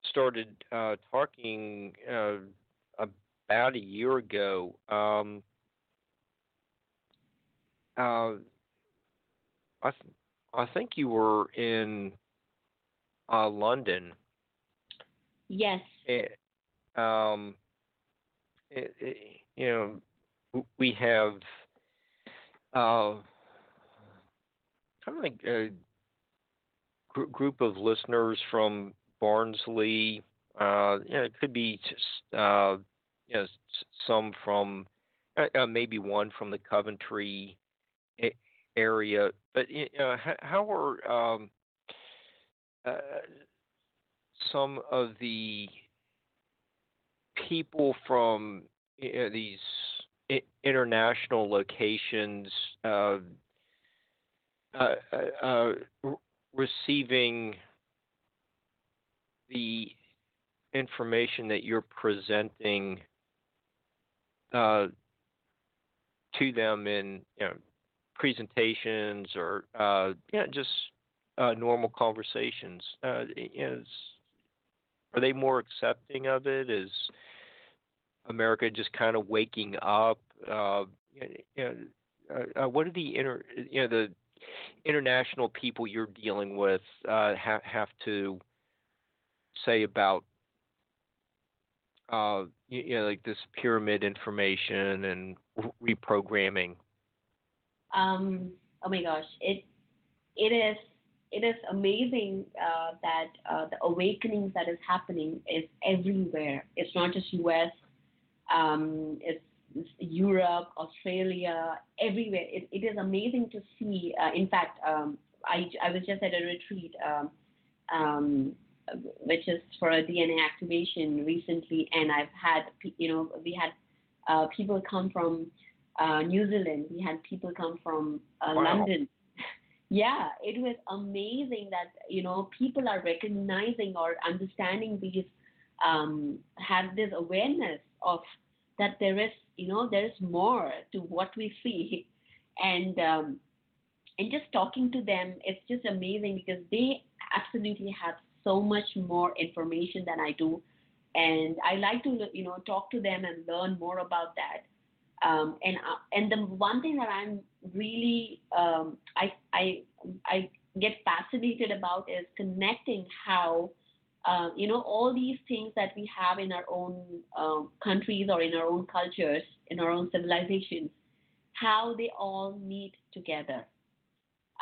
started uh, talking uh, about a year ago, um, uh, I th- I think you were in uh, London. Yes. It, um, it, it, you know, we have uh, kind of a gr- group of listeners from Barnsley. Uh, you know, it could be just, uh, you know some from uh, uh maybe one from the Coventry area. But you know, how are um, uh, some of the people from you know, these international locations uh, uh, uh, receiving the information that you're presenting uh, to them in you know, presentations or uh, yeah, just uh, normal conversations. Is, are they more accepting of it? Is America just kind of waking up? Uh, uh, uh, what are the inter, you know, the international people you're dealing with uh, have have to say about uh, you, you, know, like this pyramid information and reprogramming? Um, oh my gosh, it it is it is amazing uh, that uh, the awakenings that is happening is everywhere. It's not just U.S um, it's, it's, Europe, Australia, everywhere. It, it is amazing to see. Uh, in fact, um, I, I was just at a retreat, um, um, which is for a DNA activation recently, and I've had, you know, we had uh, people come from uh, New Zealand, we had people come from uh, wow. London. yeah, it was amazing that you know people are recognizing or understanding these, um, have this awareness of that there is you know there is more to what we see. And um, and just talking to them it's just amazing because they absolutely have so much more information than I do. And I like to you know talk to them and learn more about that. Um, and uh, and the one thing that I'm really um, I I I get fascinated about is connecting how uh, you know, all these things that we have in our own um, countries or in our own cultures, in our own civilizations, how they all meet together.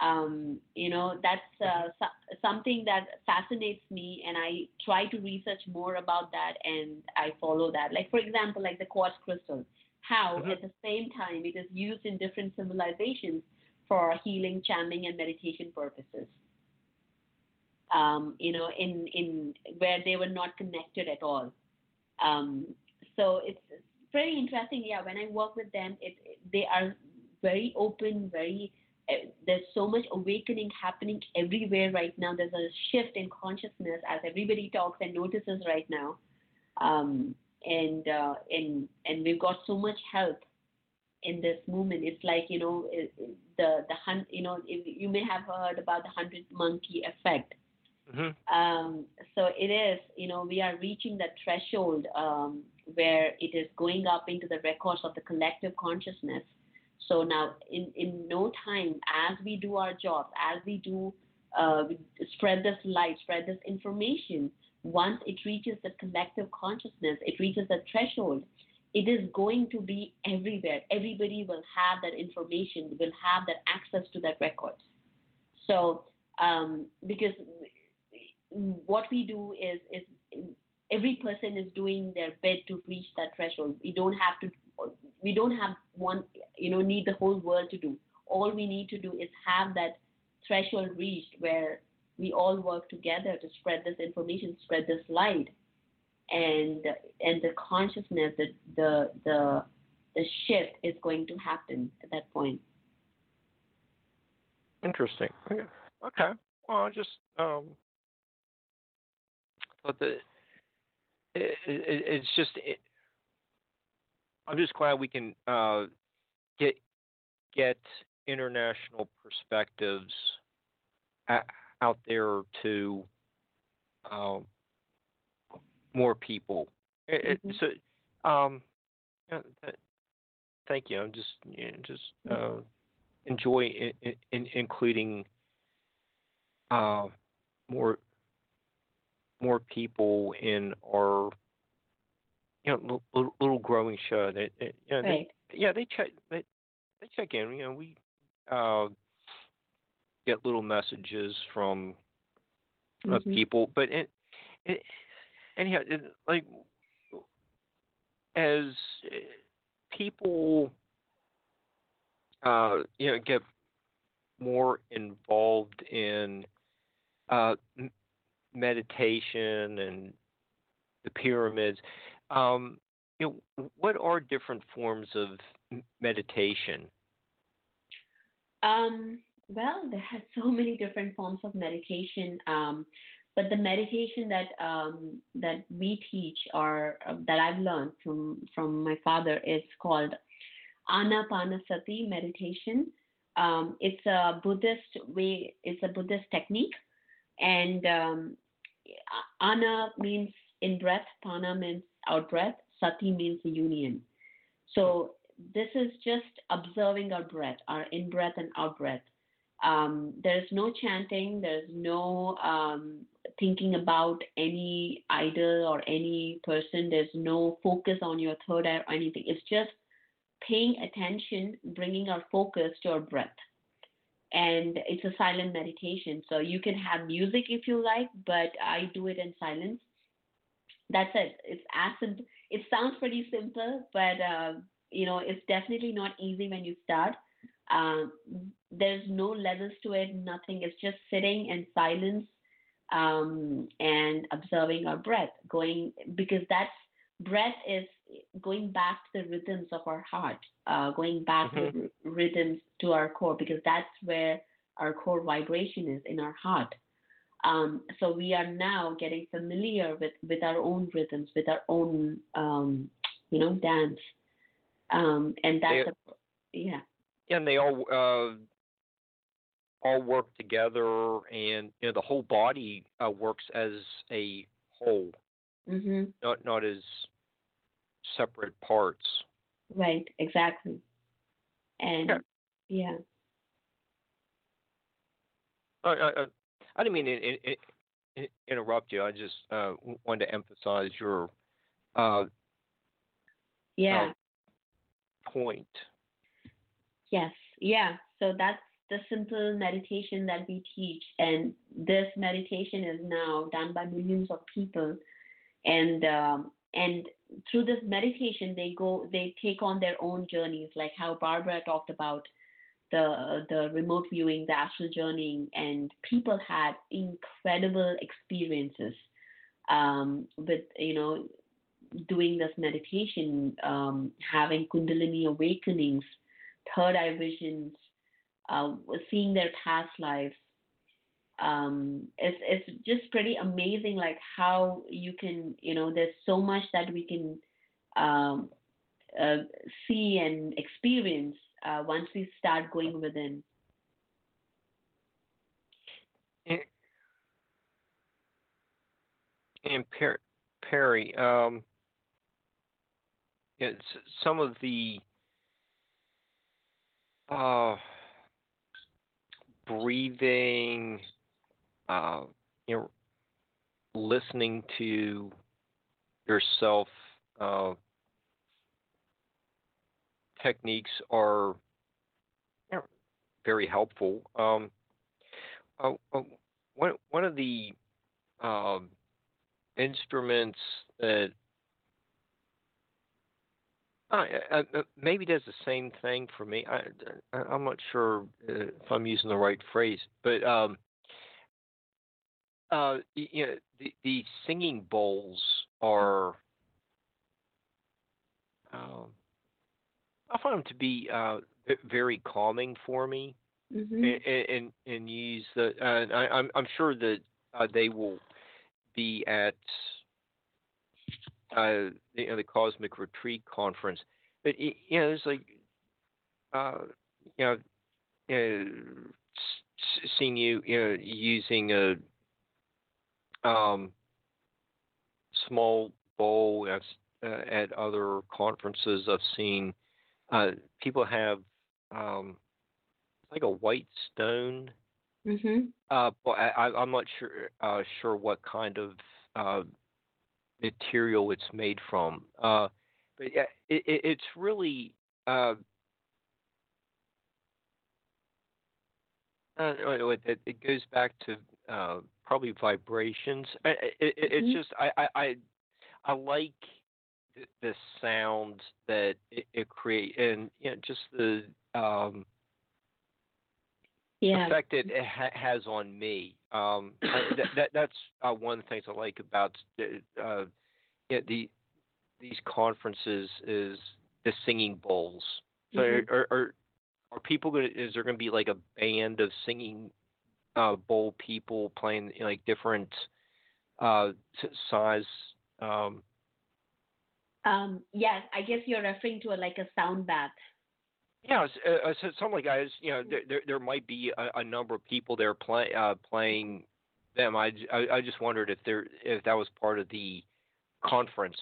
Um, you know, that's uh, so- something that fascinates me, and I try to research more about that, and I follow that. Like, for example, like the quartz crystal, how Mhm. at the same time it is used in different civilizations for healing, channeling, and meditation purposes. Um, you know, in in where they were not connected at all. Um, so it's very interesting. Yeah, when I work with them, it, it they are very open, very. Uh, there's so much awakening happening everywhere right now. There's a shift in consciousness as everybody talks and notices right now, um, and uh, and and we've got so much help in this movement. It's like you know it, it- the the hun you know you may have heard about the hundred monkey effect. Hmm Um, so it is, you know, we are reaching that threshold um, where it is going up into the records of the collective consciousness. So now, in, in no time, as we do our jobs, as we do uh, spread this light, spread this information, once it reaches the collective consciousness, it reaches the threshold, it is going to be everywhere. Everybody will have that information, will have that access to that record. So, um, because what we do is is every person is doing their bit to reach that threshold. We don't have to we don't have one you know need the whole world to do. All we need to do is have that threshold reached where we all work together to spread this information, spread this light, and and the consciousness, the the the the shift is going to happen at that point. Interesting. Okay. Okay. Well, I just um, thought that it, it, it's just. It, I'm just glad we can uh, get get international perspectives out there to um, more people. Mhm. so, um, thank you. I'm just you know, just uh, enjoy in, in, in including uh, more more people in our you know little, little growing show. They, you know, Right. they, yeah, they check they they check in. You know, we uh, get little messages from uh, Mhm. people, but it, it, anyhow, it, like as people, uh, you know, get more involved in uh, meditation and the pyramids. Um, you know, what are different forms of meditation? Um, well, there are so many different forms of meditation, um, but the meditation that um, that we teach or uh, that I've learned from from my father is called Anapanasati meditation. Um, it's a Buddhist way. It's a Buddhist technique, and um, Ana means in breath, Pana means out breath, Sati means union. So this is just observing our breath, our in breath and out breath. Um, there's no chanting, there's no um, thinking about any idol or any person, there's no focus on your third eye or anything. It's just paying attention, bringing our focus to our breath. And it's a silent meditation. So you can have music if you like, but I do it in silence. That's it. It's as. It sounds pretty simple, but uh, you know it's definitely not easy when you start. Um, there's no levels to it, nothing. It's just sitting in silence um, and observing our breath, going because that's breath is going back to the rhythms of our heart, uh, going back to r- rhythms to our core because that's where our core vibration is in our heart. Um, so we are now getting familiar with, with our own rhythms, with our own, um, you know, dance. Um, and that's, a, yeah. and they all uh, all work together, and you know the whole body uh, works as a whole, hmm not not as separate parts. Right, exactly. And Yeah. yeah. I I, I didn't mean to in, in, in, interrupt you. I just uh, wanted to emphasize your uh, Yeah. point. Yes, yeah. So that's the simple meditation that we teach, and this meditation is now done by millions of people, and um, and through this meditation they go they take on their own journeys, like how Barbara talked about the the remote viewing, the astral journeying, and people had incredible experiences um, with you know doing this meditation, um, having Kundalini awakenings, third eye visions, uh, seeing their past lives. Um, it's it's just pretty amazing, like how you can, you know, there's so much that we can um, uh, see and experience uh, once we start going within. And, Perry, um, it's some of the uh, breathing, uh, you know, listening to yourself uh, techniques are you know, very helpful. Um, uh, uh, one one of the um, instruments that uh, maybe does the same thing for me. I, I'm not sure uh, if I'm using the right phrase, but um, uh, you know, the, the singing bowls are. Um, I find them to be uh, very calming for me, mm-hmm. and, and, and use the. Uh, I, I'm I'm sure that uh, they will be at uh, you know, the Cosmic Retreat Conference. But you know, it's like, uh, you know, uh, seeing you, you know, using a um, small bowl as, uh, at other conferences. I've seen uh, people have um, like a white stone. Mm-hmm. Uh, but I, I'm not sure uh, sure what kind of uh, material it's made from. Uh, but yeah, it, it, it's really. It, it goes back to uh, probably vibrations. It, it, it's mm-hmm. just I, I I, I like the, the sound that it, it creates, and you know, just the um, yeah. effect it ha- has on me. Um, I, that, that, that's uh, one of the things I like about uh, yeah, the these conferences is the singing bowls. So mm-hmm. are, are are people going? Is there going to be like a band of singing uh, bowl people playing you know, like different uh, size? Um, um, yes, I guess you're referring to a, like a sound bath. Yeah, uh, so some like guys, you know, there there, there might be a, a, number of people there play, uh, playing them. I, I, I just wondered if there if that was part of the conference.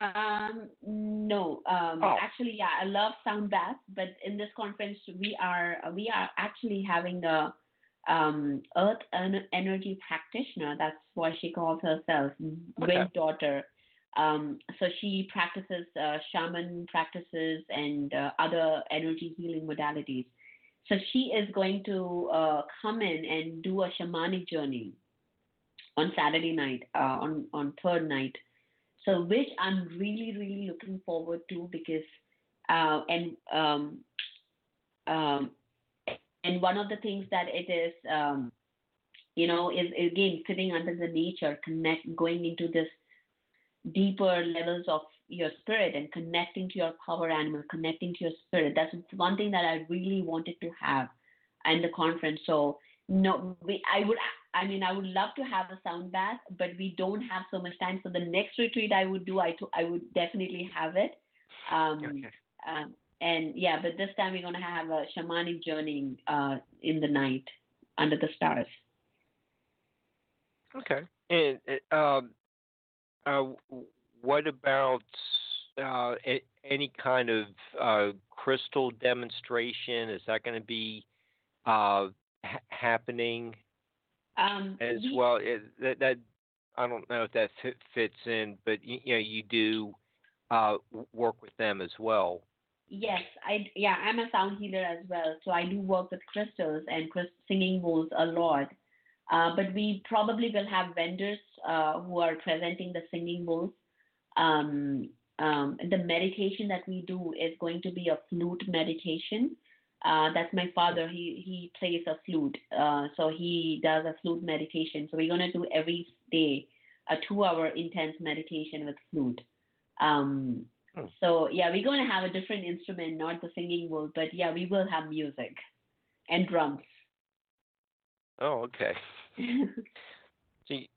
Um, no, um, oh. actually, yeah, I love sound baths, but in this conference, we are we are actually having a um, Earth energy practitioner. That's what she calls herself. Wind Daughter. Um, so she practices uh, shaman practices and uh, other energy healing modalities. So she is going to uh, come in and do a shamanic journey on Saturday night, uh, on on third night. So which I'm really really looking forward to because uh, and um, um, and one of the things that it is um, you know is again sitting under the nature, connect going into this deeper levels of your spirit and connecting to your power animal, connecting to your spirit. That's one thing that I really wanted to have in the conference. So no, we, I would, I mean, I would love to have a sound bath, but we don't have so much time. So the next retreat I would do, I, I would definitely have it. Um, okay. um, and yeah, but this time we're going to have a shamanic journey uh, in the night under the stars. Okay. And um, uh, what about uh, any kind of uh, crystal demonstration? Is that going to be uh, ha- happening um, as well? It, that, that, I don't know if that fits in, but you, you know you do uh, work with them as well. Yes, I yeah, I'm a sound healer as well. So I do work with crystals and singing bowls a lot. Uh, but we probably will have vendors uh, who are presenting the singing bowls. Um, um, the meditation that we do is going to be a flute meditation. Uh, that's my father. He he plays a flute, uh, so he does a flute meditation. So we're gonna do every day a two-hour intense meditation with flute. Um, oh. So yeah, we're gonna have a different instrument, not the singing bowl, but yeah, we will have music and drums. Oh, okay. See,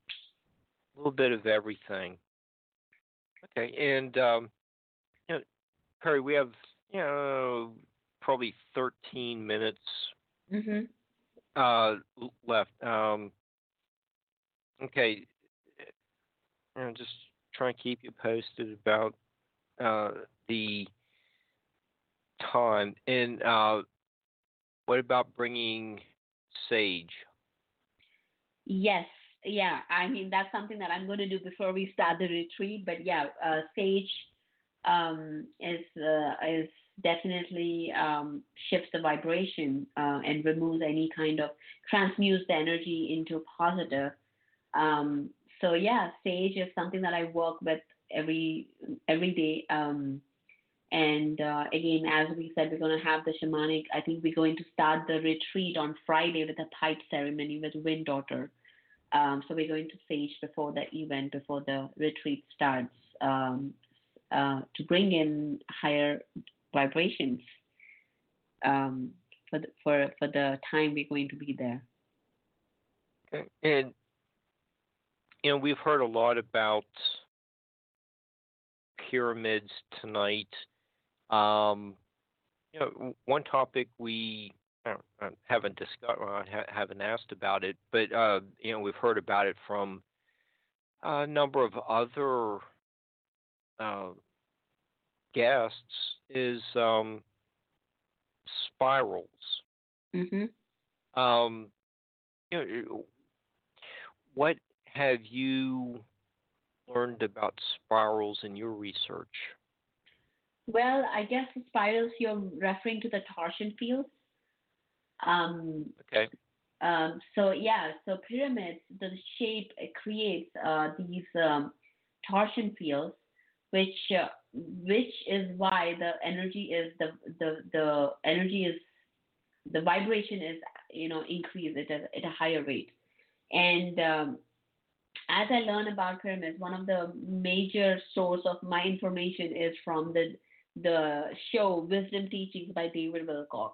a little bit of everything. Okay, and um, you know, Perry, we have you know probably 13 minutes mm-hmm. uh, left. Um, okay, you know, just try and keep you posted about uh, the time. And uh, what about bringing Sage? Yes, yeah. I mean, that's something that I'm going to do before we start the retreat. But yeah, uh, Sage um, is uh, is definitely um, shifts the vibration uh, and removes any kind of transmutes the energy into positive. Um, so yeah, sage is something that I work with every every day. Um, and uh, again, as we said, we're going to have the shamanic. I think we're going to start the retreat on Friday with a pipe ceremony with Wind Daughter. Um, so we're going to sage before the event, before the retreat starts, um, uh, to bring in higher vibrations um, for the, for for the time we're going to be there. And you know, we've heard a lot about pyramids tonight. Um, you know, one topic we haven't discussed, well, haven't asked about it, but uh, you know, we've heard about it from a number of other uh, guests is um, spirals. Mm-hmm. Um, you know, what have you learned about spirals in your research? Well, I guess the spirals you're referring to the torsion fields. Um, okay. Um, so yeah, so pyramids, the shape creates uh, these um, torsion fields, which uh, which is why the energy is the the the energy is the vibration is you know increased at a, at a higher rate and um, as i learn about pyramids one of the major source of my information is from the the show wisdom teachings by david wilcock.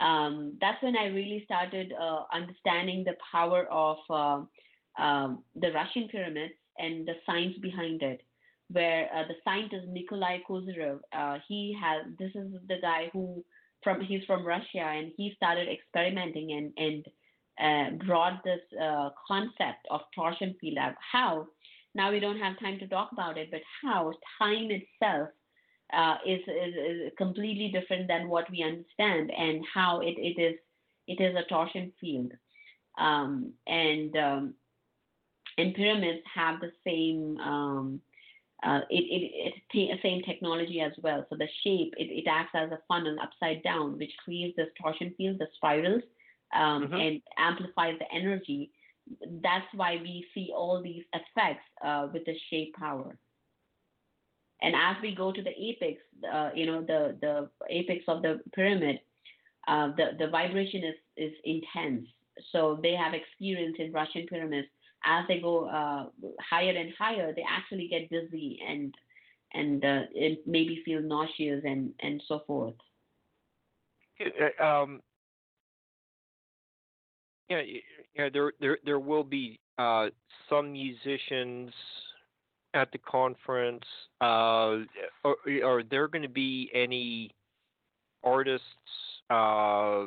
Um, that's when i really started uh, understanding the power of uh, um, the russian pyramids and the science behind it where uh, the scientist Nikolai Kozyrev, uh, he has this is the guy who from he's from Russia and he started experimenting and and brought this uh, concept of torsion field out. How now we don't have time to talk about it, but how time itself uh, is, is, is completely different than what we understand, and how it, it is it is a torsion field, um, and um, and pyramids have the same. Um, uh, it, it, it's same technology as well. So the shape, it, it acts as a funnel upside down, which creates this torsion field, the spirals, um, mm-hmm. and amplifies the energy. That's why we see all these effects uh, with the shape power. And as we go to the apex, uh, you know, the, the apex of the pyramid, uh, the, the vibration is, is intense. So they have experience in Russian pyramids as they go uh, higher and higher, they actually get dizzy and and uh, it maybe feel nauseous and and so forth. Uh, um, yeah, yeah, there there there will be uh, some musicians at the conference. Uh, are, are there going to be any artists uh,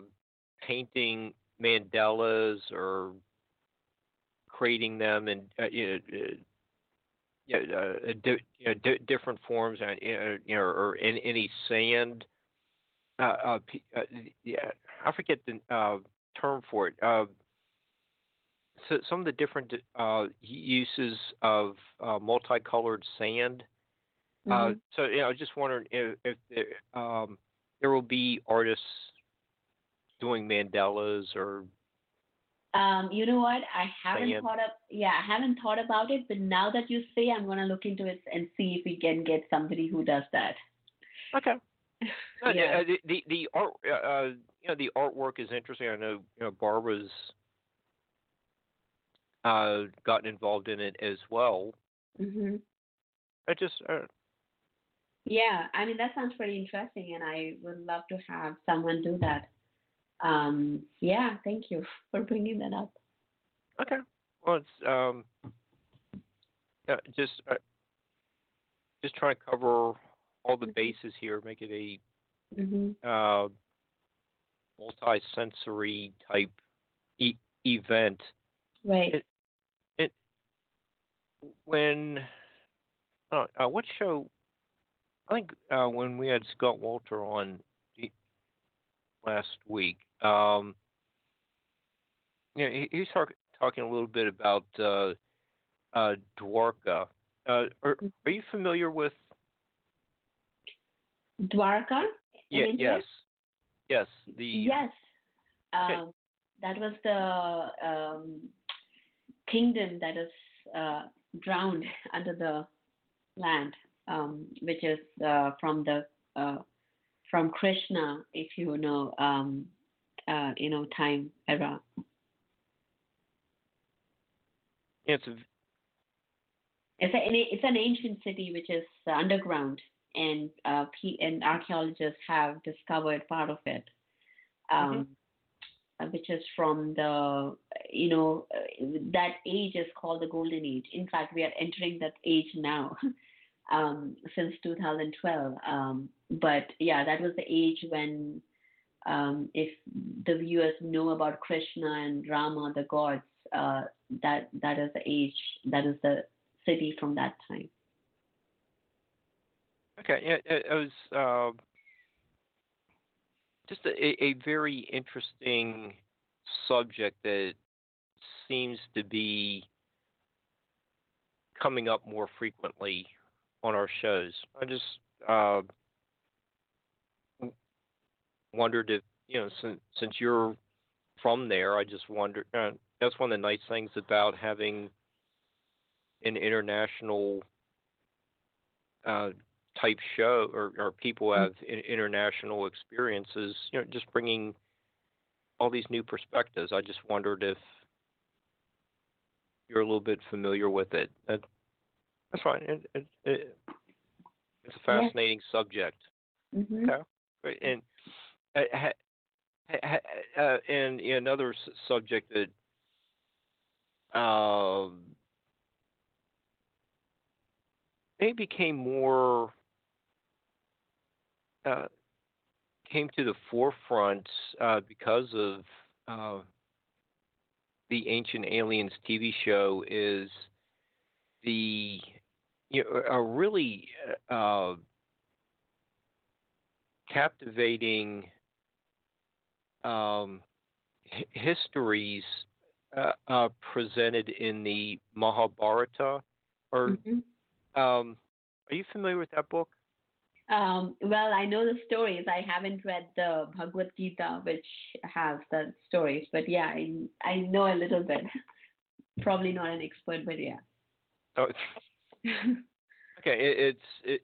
painting mandalas or creating them and uh, you know, uh, uh, di- you know, di- different forms, and you know, or in any sand. Yeah, I forget the term for it. Uh, so some of the different uh, uses of uh, multicolored sand Uh, so yeah, I was just wondering if, if there, um, there will be artists doing mandalas or Um, you know what? I haven't Saying- thought of yeah, I haven't thought about it, but now that you say, I'm gonna look into it and see if we can get somebody who does that. okay. Uh, yeah. uh, the, the the art uh, uh, you know the artwork is interesting. I know you know Barbara's uh, gotten involved in it as well. hmm I just uh, Yeah, I mean that sounds pretty interesting, and I would love to have someone do that. Um, yeah, thank you for bringing that up. okay. Well, it's um, yeah, just uh, just trying to cover all the Mhm. bases here, make it a hmm uh, multi-sensory type e- event. Right. It- When uh, uh, what show? I think uh, when we had Scott Walter on last week, um, you know, he, he was talk, talking a little bit about uh, uh, Dwarka. Uh, are, are you familiar with? Dwarka. Yeah, yes, yes. The Yes. Um, that was the um, kingdom that is uh, drowned under the land, um, which is uh, from the uh, from Krishna, if you know, um, uh, you know, time era. it's a, It's a, it's an ancient city which is underground, and uh, and archaeologists have discovered part of it, um, uh, which is from the you know uh, that age is called the golden age. In fact, we are entering that age now. Um, since 2012, um, but yeah, that was the age when, um, if the viewers know about Krishna and Rama, the gods, uh, that that is the age, that is the city from that time. Okay, it, it was um just a, a very interesting subject that seems to be coming up more frequently on our shows. I just uh, wondered if you know, since since you're from there, I just wondered. Uh, that's one of the nice things about having an international uh, type show or, or people have in, international experiences, you know, just bringing all these new perspectives. I just wondered if you're a little bit familiar with it. That, that's fine. It, it, it, it's a Yeah. fascinating subject. Mm-hmm. Okay. Great. And uh, uh, and another subject that um, maybe became more uh, came to the forefront uh, because of uh, the Ancient Aliens TV show is the you know a really uh, captivating um, hi- histories uh, uh, presented in the Mahabharata. Or Mm-hmm. um, are you familiar with that book? Um, well, I know the stories. I haven't read the Bhagavad Gita, which has the stories, but yeah, I I know a little bit. Probably not an expert, but yeah. Oh, okay, it, it's it,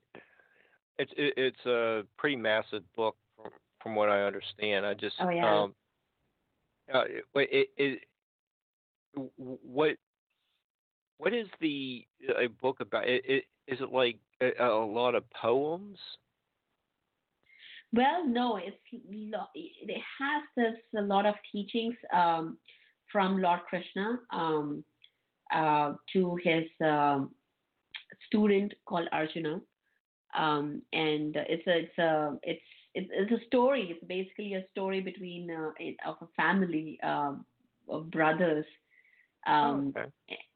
it's it, it's a pretty massive book from from what I understand. I just Oh, yeah. um, uh, it, it, what what is the a book about? It, it is it like a, a lot of poems? Well, no, it's it has this a lot of teachings um, from Lord Krishna um, uh, to his um, student called Arjuna, um, and it's a it's a it's it's, a story. It's basically a story between uh, of a family um, of brothers, um, okay.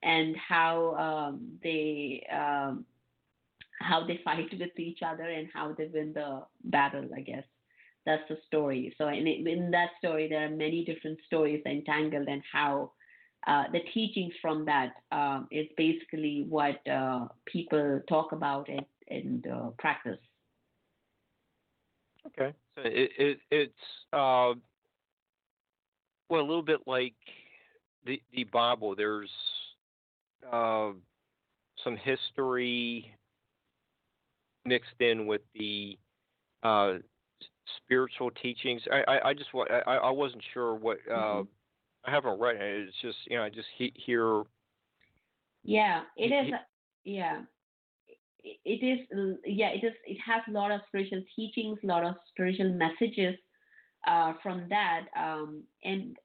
and how um, they um, how they fight with each other and how they win the battle. I guess that's the story. So in in that story, there are many different stories entangled, and how uh, the teachings from that um, is basically what uh, people talk about and and uh, practice. Okay, so it, it it's uh, well a little bit like the the Bible. There's uh, some history mixed in with the uh, spiritual teachings. I, I, I just I, I wasn't sure what uh, mm-hmm. I haven't read it. It's just you know I just he, hear. Yeah, it he, is. yeah, it is. Yeah, it is. It has a lot of spiritual teachings, a lot of spiritual messages uh, from that, um, and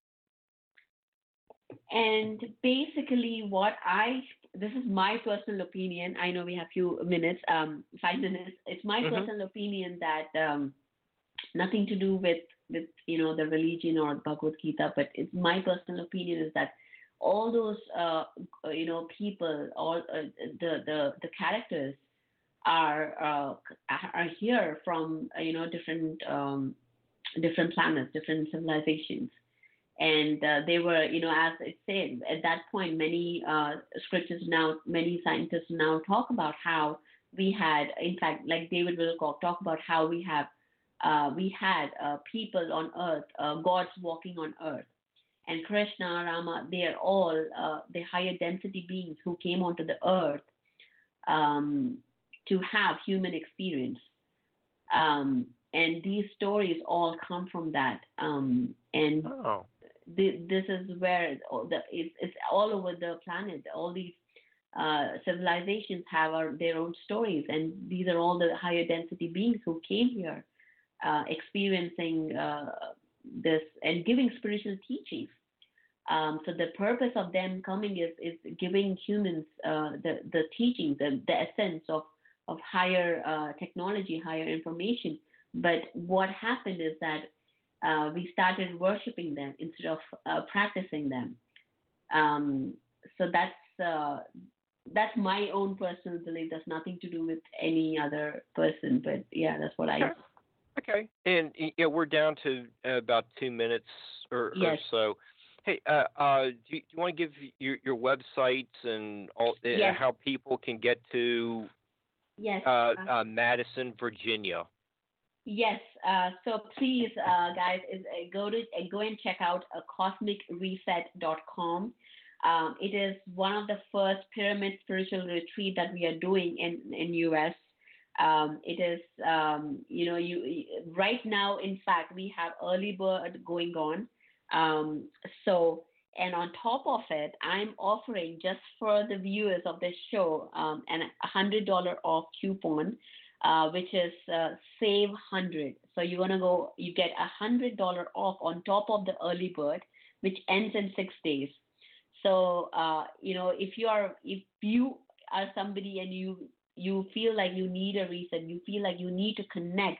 and basically what I this is my personal opinion. I know we have few minutes, um, five minutes. It's my mm-hmm. personal opinion that um, nothing to do with with you know the religion or Bhagavad Gita, but it's my personal opinion is that all those uh, you know people, all uh, the the the characters are uh, are here from you know different um, different planets, different civilizations, and uh, they were you know as it said at that point, many uh, scriptures now, many scientists now talk about how we had, in fact, like David Wilcock talk about how we have uh, we had uh, people on earth, uh, gods walking on earth. And Krishna, Rama, they are all uh, the higher density beings who came onto the earth um, to have human experience. Um, and these stories all come from that. Um, and oh. Th- this is where it's, it's, all over the planet. All these uh, civilizations have our, their own stories, and these are all the higher density beings who came here uh, experiencing uh, this and giving spiritual teachings. Um, so the purpose of them coming is is giving humans uh, the the teaching, the, the essence of of higher uh, technology, higher information. But what happened is that uh, we started worshiping them instead of uh, practicing them. Um, so that's that's my own personal belief. That's nothing to do with any other person. But yeah, that's what I Okay, and yeah, we're down to uh, about two minutes or, yes. or so. Hey, uh, uh, do, you, do you want to give your, your websites and all uh, how people can get to yes. Uh, uh, uh, Madison, Virginia? Yes. so please, guys, is, go to go and check out uh, cosmicreset.com. Um, it is one of the first pyramid spiritual retreat that we are doing in in US. Um, it is, um, you know, you right now. In fact, we have early bird going on. Um, so, and on top of it, I'm offering just for the viewers of this show um, an hundred dollar off coupon, uh, which is uh, save hundred. So you're gonna go, you get a hundred dollar off on top of the early bird, which ends in six days. So, uh, you know, if you are, if you are somebody and you you feel like you need a reason, you feel like you need to connect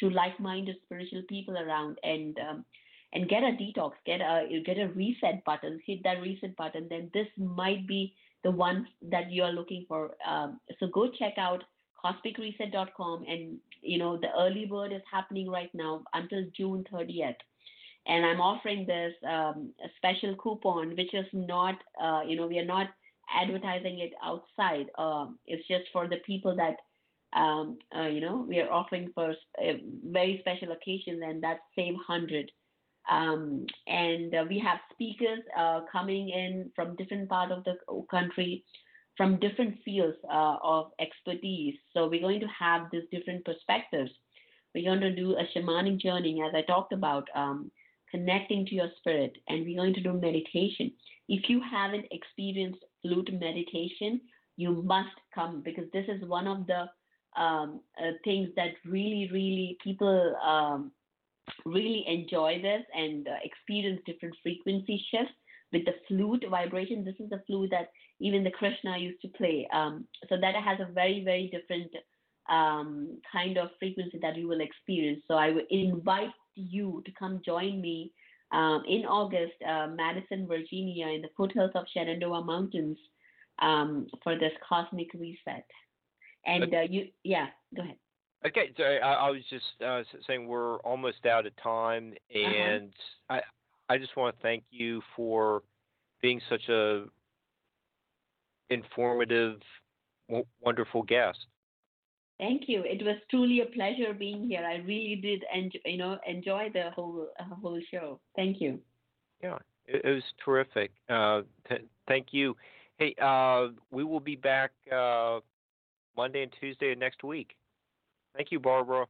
to like-minded spiritual people around and um, and get a detox, get a get a reset button, hit that reset button, then this might be the one that you are looking for. Um, so go check out cosmicreset.com and you know the early bird is happening right now until June 30th. And I'm offering this um, special coupon, which is not, uh, you know, we are not advertising it outside. Um, it's just for the people that um, uh, you know we are offering for very special occasions, and that's same hundred. Um, and uh, we have speakers uh, coming in from different parts of the country, from different fields uh, of expertise. So we're going to have these different perspectives. We're going to do a shamanic journey, as I talked about, um, connecting to your spirit, and we're going to do meditation. If you haven't experienced flute meditation, you must come because this is one of the um, uh, things that really, really people um, really enjoy this and uh, experience different frequency shifts with the flute vibration. This is the flute that even the Krishna used to play. Um, so that has a very, very different um, kind of frequency that you will experience. So I would invite you to come join me um, in August, uh, Madison, Virginia, in the foothills of Shenandoah Mountains um, for this cosmic reset. And uh, you, yeah, go ahead. Okay, so I, I was just uh, saying we're almost out of time, uh-huh. and uh-huh. I just want to thank you for being such a informative, w- wonderful guest. Thank you. It was truly a pleasure being here. I really did, enjoy, you know, enjoy the whole uh, whole show. Thank you. Yeah, it, it was terrific. Uh, t- thank you. Hey, uh, we will be back uh, Monday and Tuesday of next week. Thank you, Barbara.